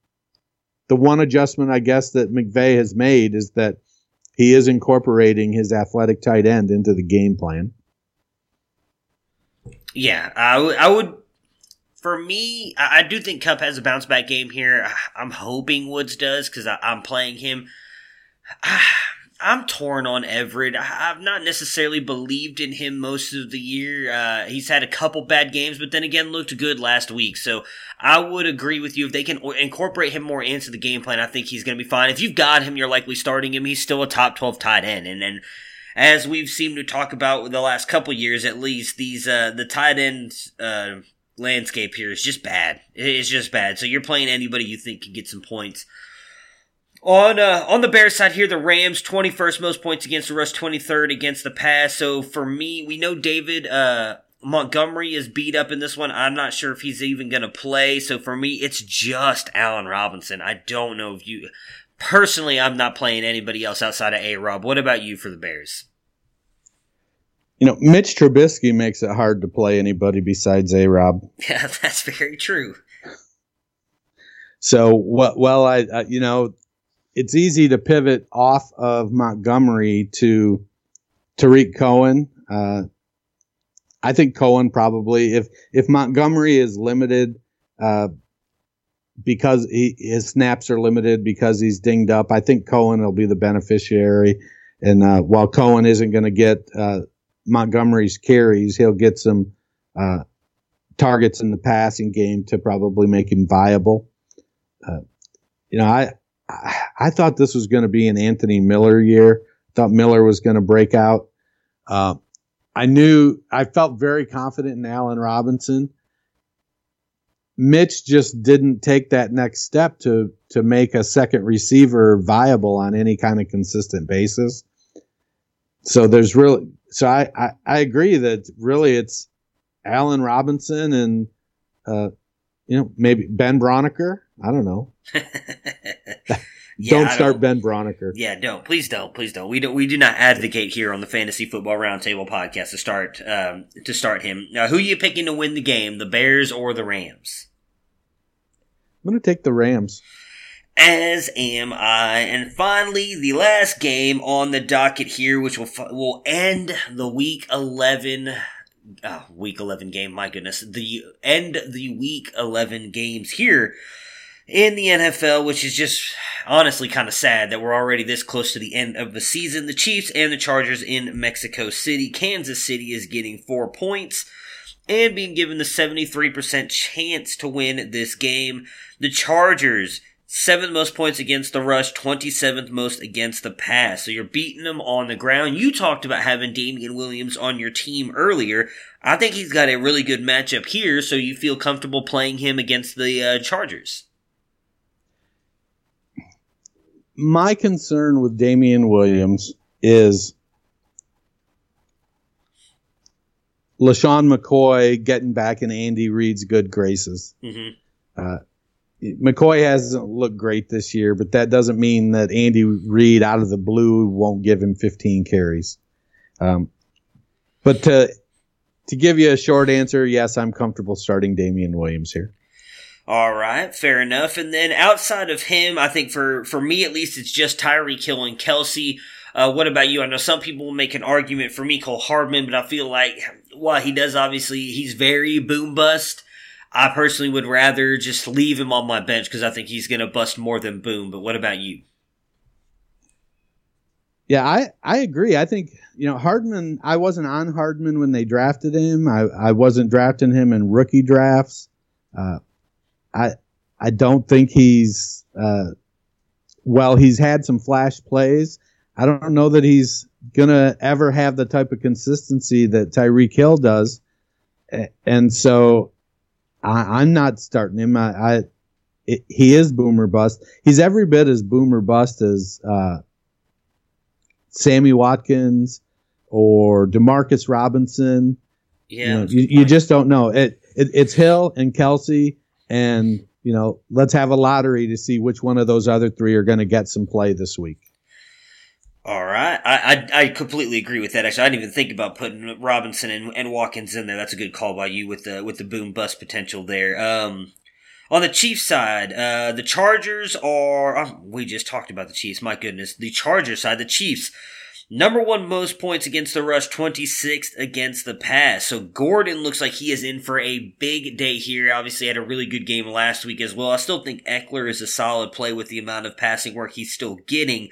K: the one adjustment I guess that McVay has made is that he is incorporating his athletic tight end into the game plan.
J: Yeah, I, w- I would. For me, I, I do think Kupp has a bounce back game here. I'm hoping Woods does because I'm playing him. I'm torn on Everett. I've not necessarily believed in him most of the year. Uh, he's had a couple bad games, but then again, looked good last week. So I would agree with you. If they can incorporate him more into the game plan, I think he's going to be fine. If you've got him, you're likely starting him. He's still a top 12 tight end. And then, as we've seemed to talk about the last couple years at least, these, uh, the tight end, uh, landscape here is just bad. It's just bad. So you're playing anybody you think can get some points. On uh, on the Bears side here, the Rams 21st most points against the rush, 23rd against the pass. So for me, we know David uh, Montgomery is beat up in this one. I'm not sure if he's even going to play. So for me, it's just Allen Robinson. I don't know if you personally. I'm not playing anybody else outside of A Rob. What about you for the Bears?
K: You know, Mitch Trubisky makes it hard to play anybody besides A Rob.
J: Yeah, that's very true.
K: So, well, I, I you know, it's easy to pivot off of Montgomery to Tarik Cohen. Uh, I think Cohen probably if if Montgomery is limited uh, because he, his snaps are limited because he's dinged up. I think Cohen will be the beneficiary. And uh, while Cohen isn't going to get uh, Montgomery's carries, he'll get some uh, targets in the passing game to probably make him viable. Uh, you know, I I thought this was going to be an Anthony Miller year. Thought Miller was going to break out. Uh, I knew I felt very confident in Allen Robinson. Mitch just didn't take that next step to to make a second receiver viable on any kind of consistent basis. So there's really so I I, I agree that really it's Allen Robinson and uh, you know maybe Ben Braunecker. I don't know. Yeah, don't start don't, Ben Braunecker.
J: Yeah, don't. Please don't. Please don't. We don't. we do not advocate here on the Fantasy Football Roundtable podcast to start um, to start him. Now, who are you picking to win the game, the Bears or the Rams?
K: I'm going to take the Rams.
J: As am I. And finally, the last game on the docket here, which will will end the Week 11 oh, Week 11 game. My goodness, the end the Week 11 games here in the NFL, which is just honestly kind of sad that we're already this close to the end of the season. The Chiefs and the Chargers in Mexico City. Kansas City is getting four points and being given the 73% chance to win this game. The Chargers, seventh most points against the rush, 27th most against the pass. So you're beating them on the ground. You talked about having Damien Williams on your team earlier. I think he's got a really good matchup here, so you feel comfortable playing him against the uh, Chargers.
K: my concern with Damien Williams is LeSean McCoy getting back in Andy Reid's good graces. Mm-hmm. Uh, McCoy hasn't looked great this year, but that doesn't mean that Andy Reid out of the blue won't give him 15 carries. Um, but to to give you a short answer, yes, I'm comfortable starting Damien Williams here.
J: All right, fair enough. And then outside of him, I think for for me at least, it's just Tyreek Hill and Kelce. Uh, what about you? I know some people make an argument for Mecole Hardman, but I feel like while he does obviously he's very boom bust. I personally would rather just leave him on my bench because I think he's going to bust more than boom. But what about you?
K: Yeah, I, I agree. I think, you know, Hardman, I wasn't on Hardman when they drafted him. I, I wasn't drafting him in rookie drafts. Uh, I, I don't think he's, uh, well, he's had some flash plays. I don't know that he's going to ever have the type of consistency that Tyreek Hill does. And so I, am not starting him. I, I it, he is boomer bust. He's every bit as boomer bust as, uh, Sammy Watkins or Demarcus Robinson.
J: Yeah,
K: you, know, you, you, just don't know. It, it it's Hill and Kelce, and you know, let's have a lottery to see which one of those other three are going to get some play this week.
J: All right, I, I, I completely agree with that. Actually, I didn't even think about putting Robinson and, and Watkins in there. That's a good call by you with the with the boom bust potential there. Um, on the Chiefs side, uh, the Chargers are. Oh, we just talked about the Chiefs. My goodness, the Chargers side, the Chiefs. Number one most points against the rush, 26th against the pass. So Gordon looks like he is in for a big day here. Obviously had a really good game last week as well. I still think Ekeler is a solid play with the amount of passing work he's still getting.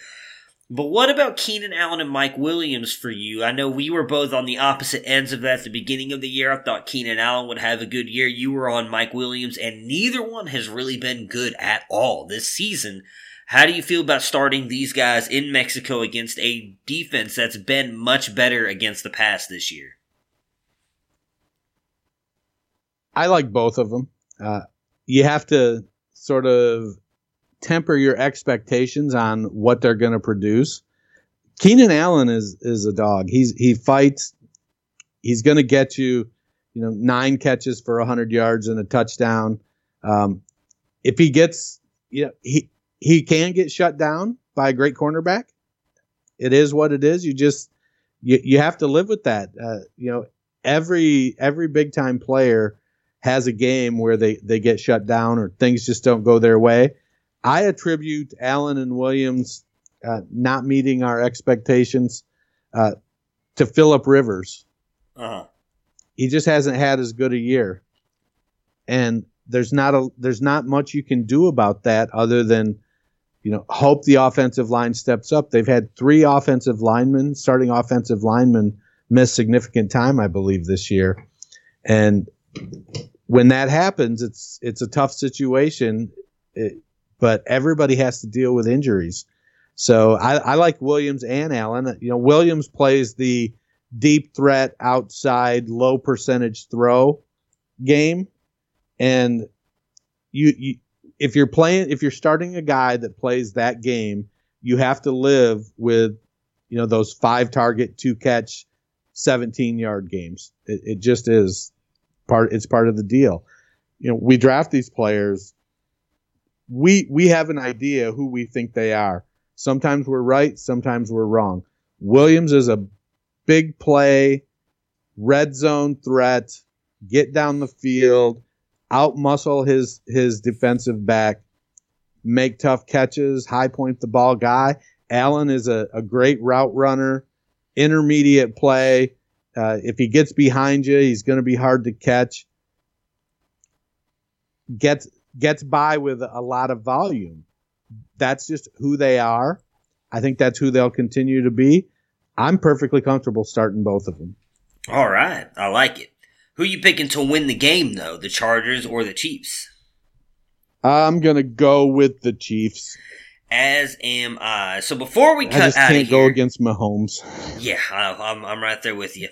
J: But what about Keenan Allen and Mike Williams for you? I know we were both on the opposite ends of that at the beginning of the year. I thought Keenan Allen would have a good year. You were on Mike Williams, and neither one has really been good at all this season. How do you feel about starting these guys in Mexico against a defense that's been much better against the pass this year?
K: I like both of them. Uh, you have to sort of temper your expectations on what they're going to produce. Keenan Allen is is a dog. He's he fights. He's going to get you, you know, nine catches for 100 yards and a touchdown. Um, if he gets, you know, he he can get shut down by a great cornerback. It is what it is. You just you, you have to live with that. Uh, you know, every every big time player has a game where they they get shut down or things just don't go their way. I attribute Allen and Williams uh, not meeting our expectations uh, to Philip Rivers.
J: Uh-huh.
K: He just hasn't had as good a year, and there's not a there's not much you can do about that other than you know hope the offensive line steps up. They've had three offensive linemen, starting offensive linemen, miss significant time, I believe, this year, and when that happens, it's it's a tough situation. It, but everybody has to deal with injuries. So I, I like Williams and Allen. You know, Williams plays the deep threat outside low percentage throw game, and you, you if you're playing if you're starting a guy that plays that game, you have to live with you know those five target, two catch, 17 yard games. It, it just is part. It's part of the deal. You know, we draft these players we we have an idea who we think they are. Sometimes we're right, sometimes we're wrong. Williams is a big play, red zone threat, get down the field, out muscle his his defensive back, make tough catches, high point the ball guy. Allen is a, a great route runner, intermediate play. Uh, if he gets behind you, he's going to be hard to catch. Gets gets by with a lot of volume. That's just who they are. I think that's who they'll continue to be. I'm perfectly comfortable starting both of them.
J: All right, I like it. Who you picking to win the game though, the Chargers or the Chiefs?
K: I'm gonna go with the Chiefs.
J: As am I. So before we cut
K: I just can't
J: of here,
K: go against Mahomes.
J: Yeah, I, I'm I'm right there with you.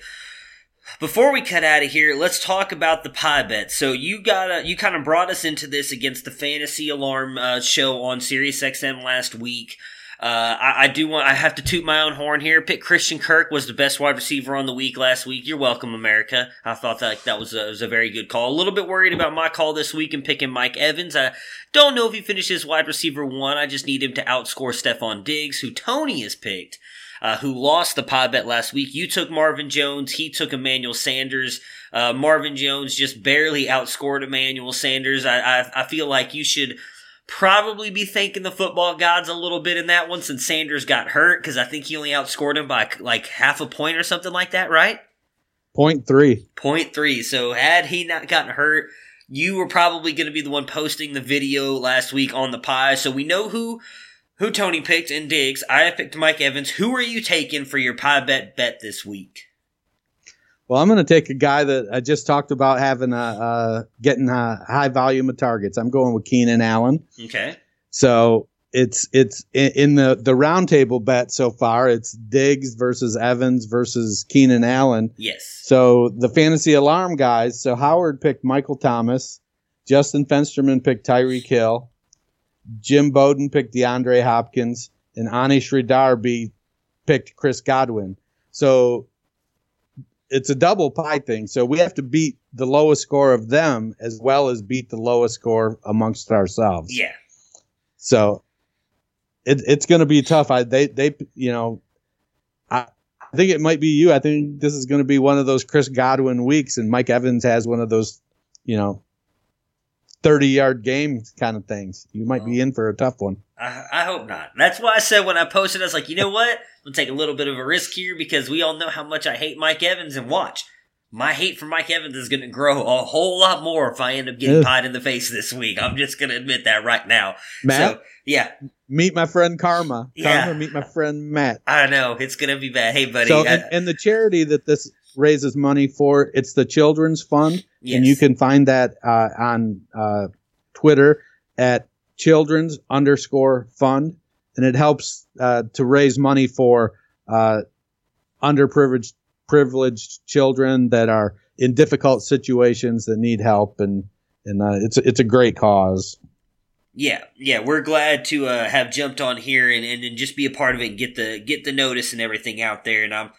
J: Before we cut out of here, let's talk about the pie bet. So you got a, you kind of brought us into this against the Fantasy Alarm uh, show on SiriusXM last week. Uh, I, I, do want I have to toot my own horn here. Pick Christian Kirk was the best wide receiver on the week last week. You're welcome, America. I thought that that was a, was a very good call. A little bit worried about my call this week and picking Mike Evans. I don't know if he finishes wide receiver one. I just need him to outscore Stefon Diggs, who Tony has picked uh, who lost the pod bet last week. You took Marvin Jones. He took Emmanuel Sanders. Uh, Marvin Jones just barely outscored Emmanuel Sanders. I, I, I feel like you should probably be thanking the football gods a little bit in that one since Sanders got hurt because I think he only outscored him by like half a point or something like that, right?
K: Point three.
J: Point three. So had he not gotten hurt, you were probably going to be the one posting the video last week on the pie. So we know who who Tony picked and Diggs. I have picked Mike Evans. Who are you taking for your pie bet bet this week?
K: Well, I'm going to take a guy that I just talked about having a uh, getting a high volume of targets. I'm going with Keenan Allen.
J: Okay.
K: So it's it's in the the roundtable bet so far. It's Diggs versus Evans versus Keenan Allen.
J: Yes.
K: So the fantasy alarm guys. So Howard picked Michael Thomas. Justin Fensterman picked Tyreek Hill. Jim Bowden picked DeAndre Hopkins, and Anish Darby picked Chris Godwin. So it's a double pie thing. So we have to beat the lowest score of them as well as beat the lowest score amongst ourselves.
J: Yeah.
K: So it, it's going to be tough. I they they you know I, I think it might be you. I think this is going to be one of those Chris Godwin weeks, and Mike Evans has one of those you know 30 yard game kind of things. You might be oh. in for a tough one.
J: I, I, hope not. That's why I said when I posted, I was like, you know what? I'm going to take a little bit of a risk here because we all know how much I hate Mike Evans. And watch, my hate for Mike Evans is going to grow a whole lot more if I end up getting yeah. pied in the face this week. I'm just going to admit that right now.
K: Matt?
J: So, yeah.
K: Meet my friend Karma.
J: Yeah.
K: Karma, meet my friend Matt.
J: I know. It's going to be bad. Hey, buddy.
K: So,
J: I,
K: and, and the charity that this raises money for, it's the Children's Fund.
J: Yes.
K: And you can find that uh, on uh, Twitter at children's underscore fund. And it helps uh, to raise money for uh, underprivileged privileged children that are in difficult situations that need help. And, and uh, it's, it's a great cause.
J: Yeah, yeah, we're glad to uh, have jumped on here and, and, and just be a part of it and get the get the notice and everything out there. And I'm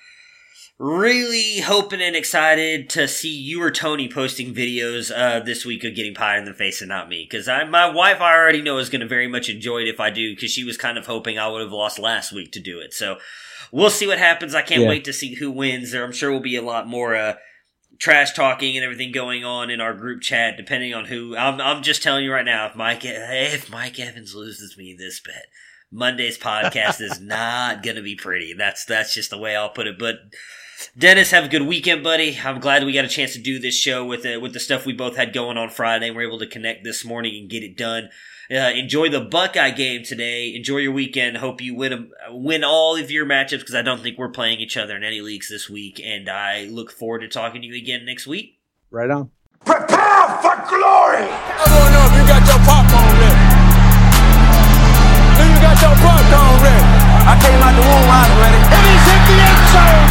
J: really hoping and excited to see you or Tony posting videos uh, this week of getting pie in the face and not me. Because I my wife, I already know, is going to very much enjoy it if I do, because she was kind of hoping I would have lost last week to do it. So we'll see what happens. I can't yeah. wait to see who wins. There, I'm sure will be a lot more uh, trash talking and everything going on in our group chat, depending on who. I'm, I'm just telling you right now, if Mike, if Mike Evans loses me this bet. Monday's podcast is not going to be pretty. That's that's just the way I'll put it. But Dennis, have a good weekend, buddy. I'm glad we got a chance to do this show with the, with the stuff we both had going on Friday. We're able to connect this morning and get it done. Uh, enjoy the Buckeye game today. Enjoy your weekend. Hope you win a, win all of your matchups because I don't think we're playing each other in any leagues this week. And I look forward to talking to you again next week.
K: Right on.
M: Prepare for glory. I don't know if you got your
F: popcorn ready. Do you got your popcorn ready? I came out the womb, I was ready. And he's hit the end zone